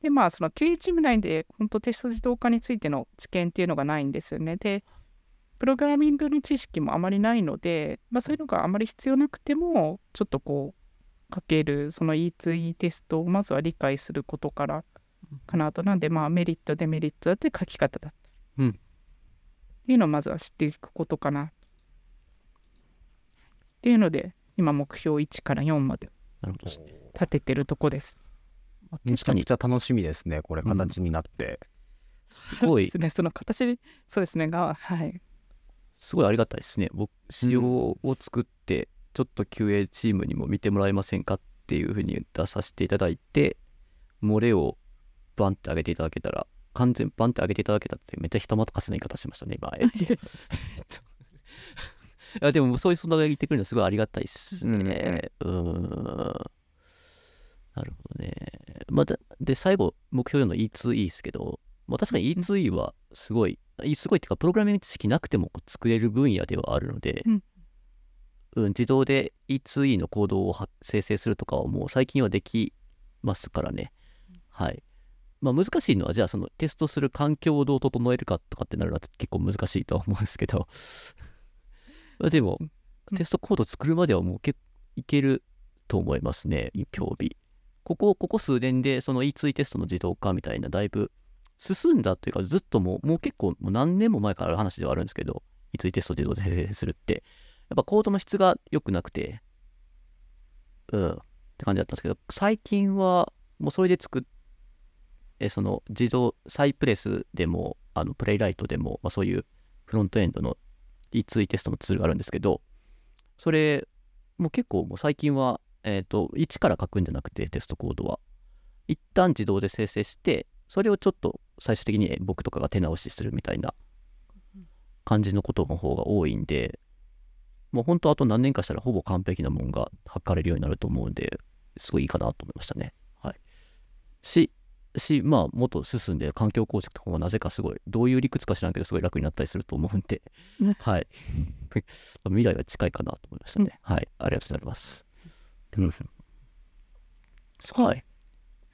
で、まあ、その QA チーム内で本当テスト自動化についての知見っていうのがないんですよね。で、プログラミングの知識もあまりないので、まあ、そういうのがあまり必要なくても、ちょっとこう、かけるその E2E テストをまずは理解することからかなと。なんで、まあ、メリット、デメリットだって書き方だったり。うんっていうのをまずは知っていくことかな。っていうので、今目標1から4までなるほどですね。立ててるとこです。めちゃくちゃ楽しみですねこれうん形になって、すごいですね、その形、そうですね、が、はい。すごいありがたいですね。僕、仕様を作って、ちょっと QA チームにも見てもらえませんかっていうふうに出させていただいて、漏れをバンって上げていただけたら、完全バンって上げていただけたってめっちゃ人任せな言い方しましたね、今。[laughs] えっと [laughs] いやでもそういうそんな言ってくれるのすごいありがたいっすね。うーん。なるほどね。まあ、だで、最後、目標の E2E ですけど、まあ、確かに E2E はすごい、いすごいっていうか、プログラミング知識なくても作れる分野ではあるので、うんうん、自動で E2E のコードをは生成するとかはもう最近はできますからね。はい。まあ難しいのは、じゃあそのテストする環境をどう整えるかとかってなるのは結構難しいとは思うんですけど、[laughs] まあでも、うんテストコード作るまではもう結構いけると思いますね、競技。ここ、ここ数年でその E2E テストの自動化みたいな、だいぶ進んだというか、ずっともう、もう結構もう何年も前からある話ではあるんですけど、E2E テスト自動で生成するって、やっぱコードの質が良くなくて、うん、って感じだったんですけど、最近はもうそれで作っえその自動サイプレスでもあのプレイライトでも、まあ、そういうフロントエンドの E2 テストのツールがあるんですけどそれもう結構もう最近は、えー、と一から書くんじゃなくてテストコードは。一旦自動で生成してそれをちょっと最終的に僕とかが手直しするみたいな感じのことの方が多いんでもう本当あと何年かしたらほぼ完璧なもんが測れるようになると思うんですごいいいかなと思いましたね。はい。し、し、まあ、もっと進んで環境構築とかもなぜかすごい、どういう理屈か知らんけど、すごい楽になったりすると思うんでうん、はい。[laughs] 未来が近いかなと思いましたね。はい。ありがとうございます。うん。はい。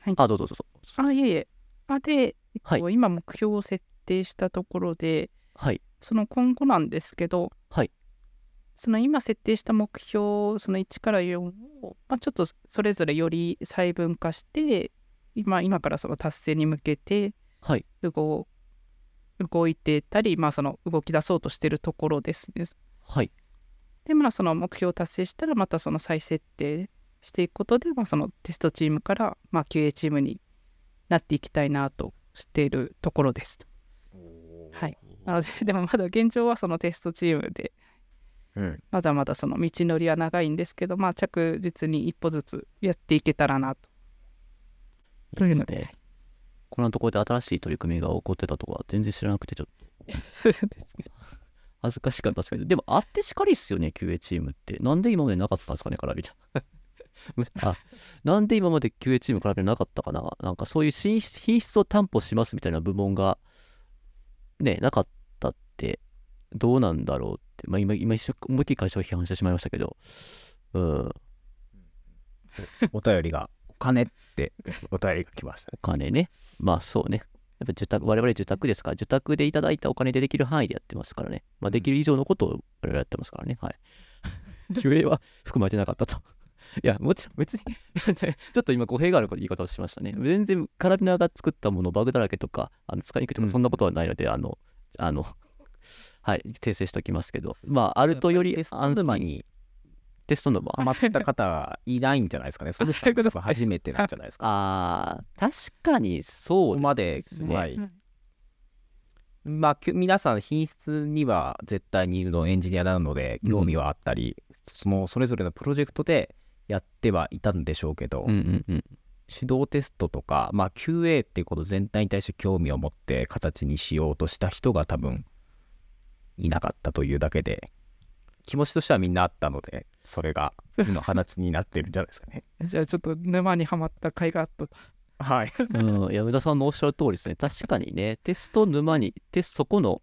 はいあ、どうぞどうぞ。あ、いえいえ。あ、で、えっとはい今目標を設定したところで、はい。その今後なんですけど、はい。その今設定した目標、その1から4を、まあ、ちょっとそれぞれより細分化して、今今からその達成に向けてはい。動動いてたり、まあ、その動き出そうとしているところですね。はい。で、まあ、その目標を達成したら、またその再設定していくことで、まあ、そのテストチームから、まあ、QA チームになっていきたいなとしているところです。はい。なので、[laughs] でもまだ現状はそのテストチームで、うんまだまだその道のりは長いんですけど、まあ、着実に一歩ずつやっていけたらなと。というのでこんなところで新しい取り組みが起こってたとか全然知らなくてちょっとそうですね。恥ずかしかったですけど、でもあってしかりっすよね、QA チームって。なんで今までなかったんですかね、カラビちゃん。[laughs] あ、なんで今まで QA チームカラビなかったかななんかそういう品質品質を担保しますみたいな部門が、ね、なかったって、どうなんだろうって、まあ今、今一瞬思いっきり会社を批判してしまいましたけど、うん、お [laughs] 便りが金ってお便りが来ましたねお金ね。まあそうね。やっぱ受託、我々受託ですから、受託でいただいたお金でできる範囲でやってますからね。まあできる以上のことを我々やってますからね。はい。[laughs] QA は含まれてなかったと。いや、もちろん別に [laughs] ちょっと今語弊がある言い方をしましたね。全然カラビナが作ったもの、バグだらけとか、あの使いにくいとか、うんそんなことはないので、あの、あの、はい、訂正しておきますけど、まあ、あるとより安心沼にテスト沼。ハマった方はいないんじゃないですかね。[laughs] それ初めてなんじゃないですか。あー、確かにそうですここまで、ねはいうんまあ、皆さん品質には絶対にのエンジニアなので興味はあったり、そのそれぞれのプロジェクトでやってはいたんでしょうけど、うんうんうん。指導テストとか、まあ、QA っていうこと全体に対して興味を持って形にしようとした人が多分いなかったというだけで気持ちとしてはみんなあったのでそれが次の形になってるんじゃないですかね。[laughs] じゃあちょっと沼にはまった甲斐があったと。はい、[laughs] うん、いや、宇田さんのおっしゃる通りですね。確かにね、テスト沼に、テストそこの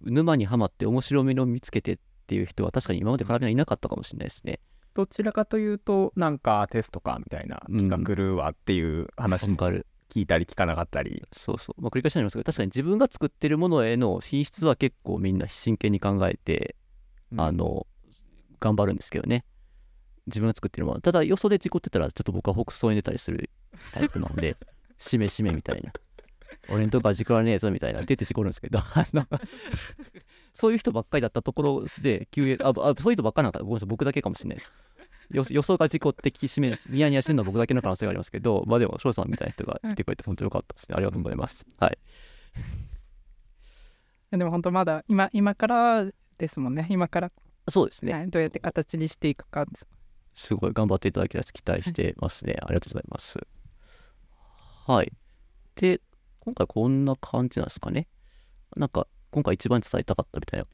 沼にはまって面白みの見つけてっていう人は確かに今までカラビナいなかったかもしれないですね。どちらかというとなんかテストかみたいなうん企画るわっていう話もわかる。聞いたり聞かなかったり、そうそう。まあ、繰り返しになりますけど、確かに自分が作ってるものへの品質は結構みんな真剣に考えて、あの、頑張るんですけどね。自分が作ってるもの。ただ、よそで事故ってたら、ちょっと僕は北総に出たりするタイプなんで、[laughs] しめしめみたいな。俺んとこは事故らねえぞみたいな、出て事故るんですけど、[laughs] そういう人ばっかりだったところで、QA、あ、あそういう人ばっかりなんか、ごめんなさい、僕だけかもしれないです。よ [laughs] 予想が事故ってきしめ、ニヤニヤしてるのは僕だけの可能性がありますけど、まあでも、翔さんみたいな人がいてくれて本当によかったですね。ありがとうございます。はい。でも本当まだ今今からですもんね。今から、そうですね。はいどうやって形にしていくか。すごい頑張っていただきたいです。期待してますね。ありがとうございます。はい。で、今回こんな感じなんですかね。なんか、今回一番伝えたかったみたいな、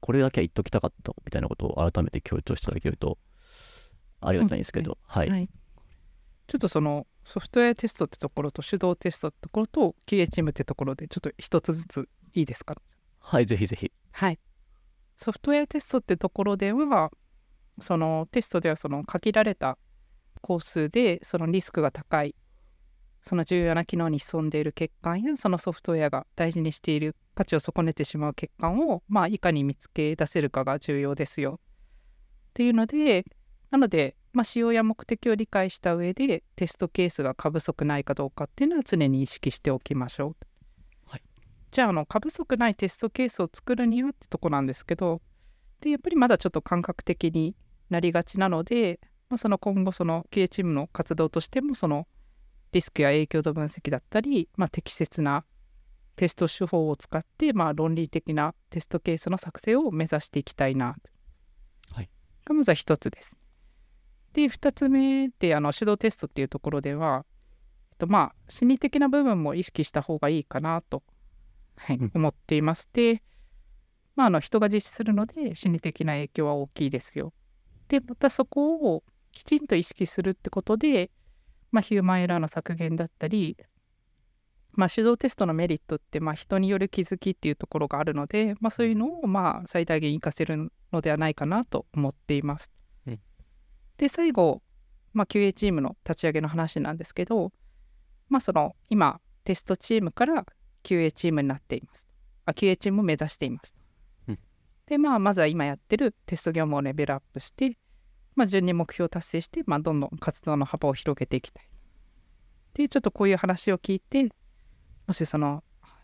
これだけは言っときたかったみたいなことを改めて強調していただけるとありがたいんですけど、はい。はいちょっとそのソフトウェアテストってところと手動テストってところと QA チームってところでちょっと一つずついいですか？はい、ぜひぜひ。はい。ソフトウェアテストってところでは、そのテストではその限られた工数でそのリスクが高い、その重要な機能に潜んでいる欠陥やそのソフトウェアが大事にしている価値を損ねてしまう欠陥を、まあ、いかに見つけ出せるかが重要ですよ。っていうので、なので、まあ、仕様や目的を理解した上でテストケースが過不足ないかどうかっていうのは常に意識しておきましょう。はいじゃああの過不足ないテストケースを作るにはってとこなんですけどでやっぱりまだちょっと感覚的になりがちなので、まあ、その今後その QA チームの活動としてもそのリスクや影響度分析だったり、まあ、適切なテスト手法を使って、まあ、論理的なテストケースの作成を目指していきたいなはいがまずは一つです。で2つ目であの手動テストっていうところでは、えっと、まあ心理的な部分も意識した方がいいかなと、はいうん思っています。で、まあ、あの人が実施するので心理的な影響は大きいですよ。でまたそこをきちんと意識するってことで、まあ、ヒューマンエラーの削減だったり、まあ、手動テストのメリットって、まあ、人による気づきっていうところがあるので、まあ、そういうのをまあ最大限活かせるのではないかなと思っています。うんで最後、まあ、QA チームの立ち上げの話なんですけど、まあ、その今テストチームから QA チームになっています。あ QA チームを目指しています。うんでまあまずは今やってるテスト業務をレベルアップして、まあ、順に目標を達成して、まあ、どんどん活動の幅を広げていきたい。でちょっとこういう話を聞いてもしその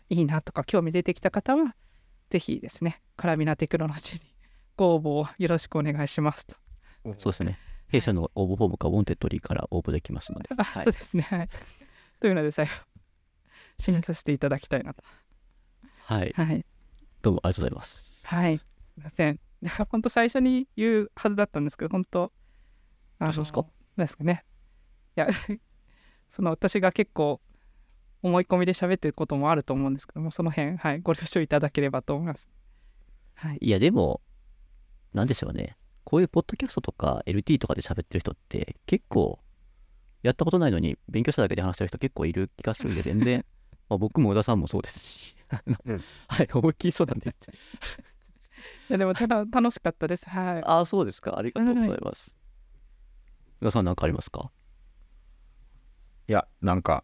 いいなとか興味出てきた方はぜひですねカラビナテクノロジーにご応募をよろしくお願いしますと。そうですね。弊社の応募フォームか Wantedly から応募できますので。あはいそうですね。はい。というので最後締めさせていただきたいなと。はい。はい。どうもありがとうございます。はい。すいません。本当最初に言うはずだったんですけど、本当あどうですか？ですかね。いや、[laughs] その私が結構思い込みで喋ってることもあると思うんですけども、その辺、はい、ご了承いただければと思います。はい。いや、でも、なんでしょうね。こういうポッドキャストとか LT とかで喋ってる人って結構やったことないのに勉強しただけで話してる人結構いる気がするんで全然、[laughs] まあ、僕も小田さんもそうですし、うんはい、思いっきりそうなんで。いやでもただ楽しかったです。はい。ああ、そうですか。ありがとうございます。小田さん何かありますか？いやなんか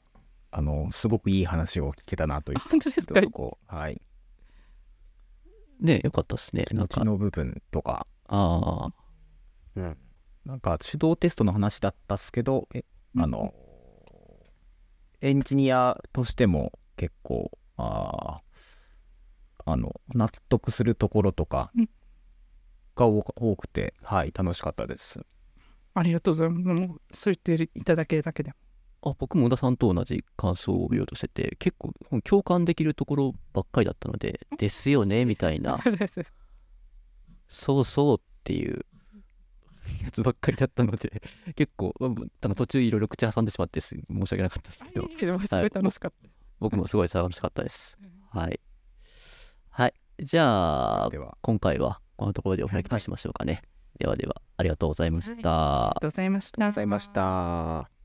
あのすごくいい話を聞けたなという本当ですか？はいねよかったですね気持なんかちの部分とかああなんか手動テストの話だったっすけどえうん。あのエンジニアとしても結構あーあの納得するところとかうん。が多多くてはい。楽しかったです。ありがとうございます。そう言っていただけるだけで。あ僕も小田さんと同じ感想を言おうとしてて結構共感できるところばっかりだったのでですよねみたいな [laughs] そうそうっていうやつばっかりだったので結構うんなんか途中いろいろ口挟んでしまってす申し訳なかったですけど。でもすごい楽しかった。僕もすごい楽しかったです。はい。はい。じゃあでは。今回はこのところでお開きとしましょうかね、ではではありがとうございました、ありがとうございました。ありがとうございました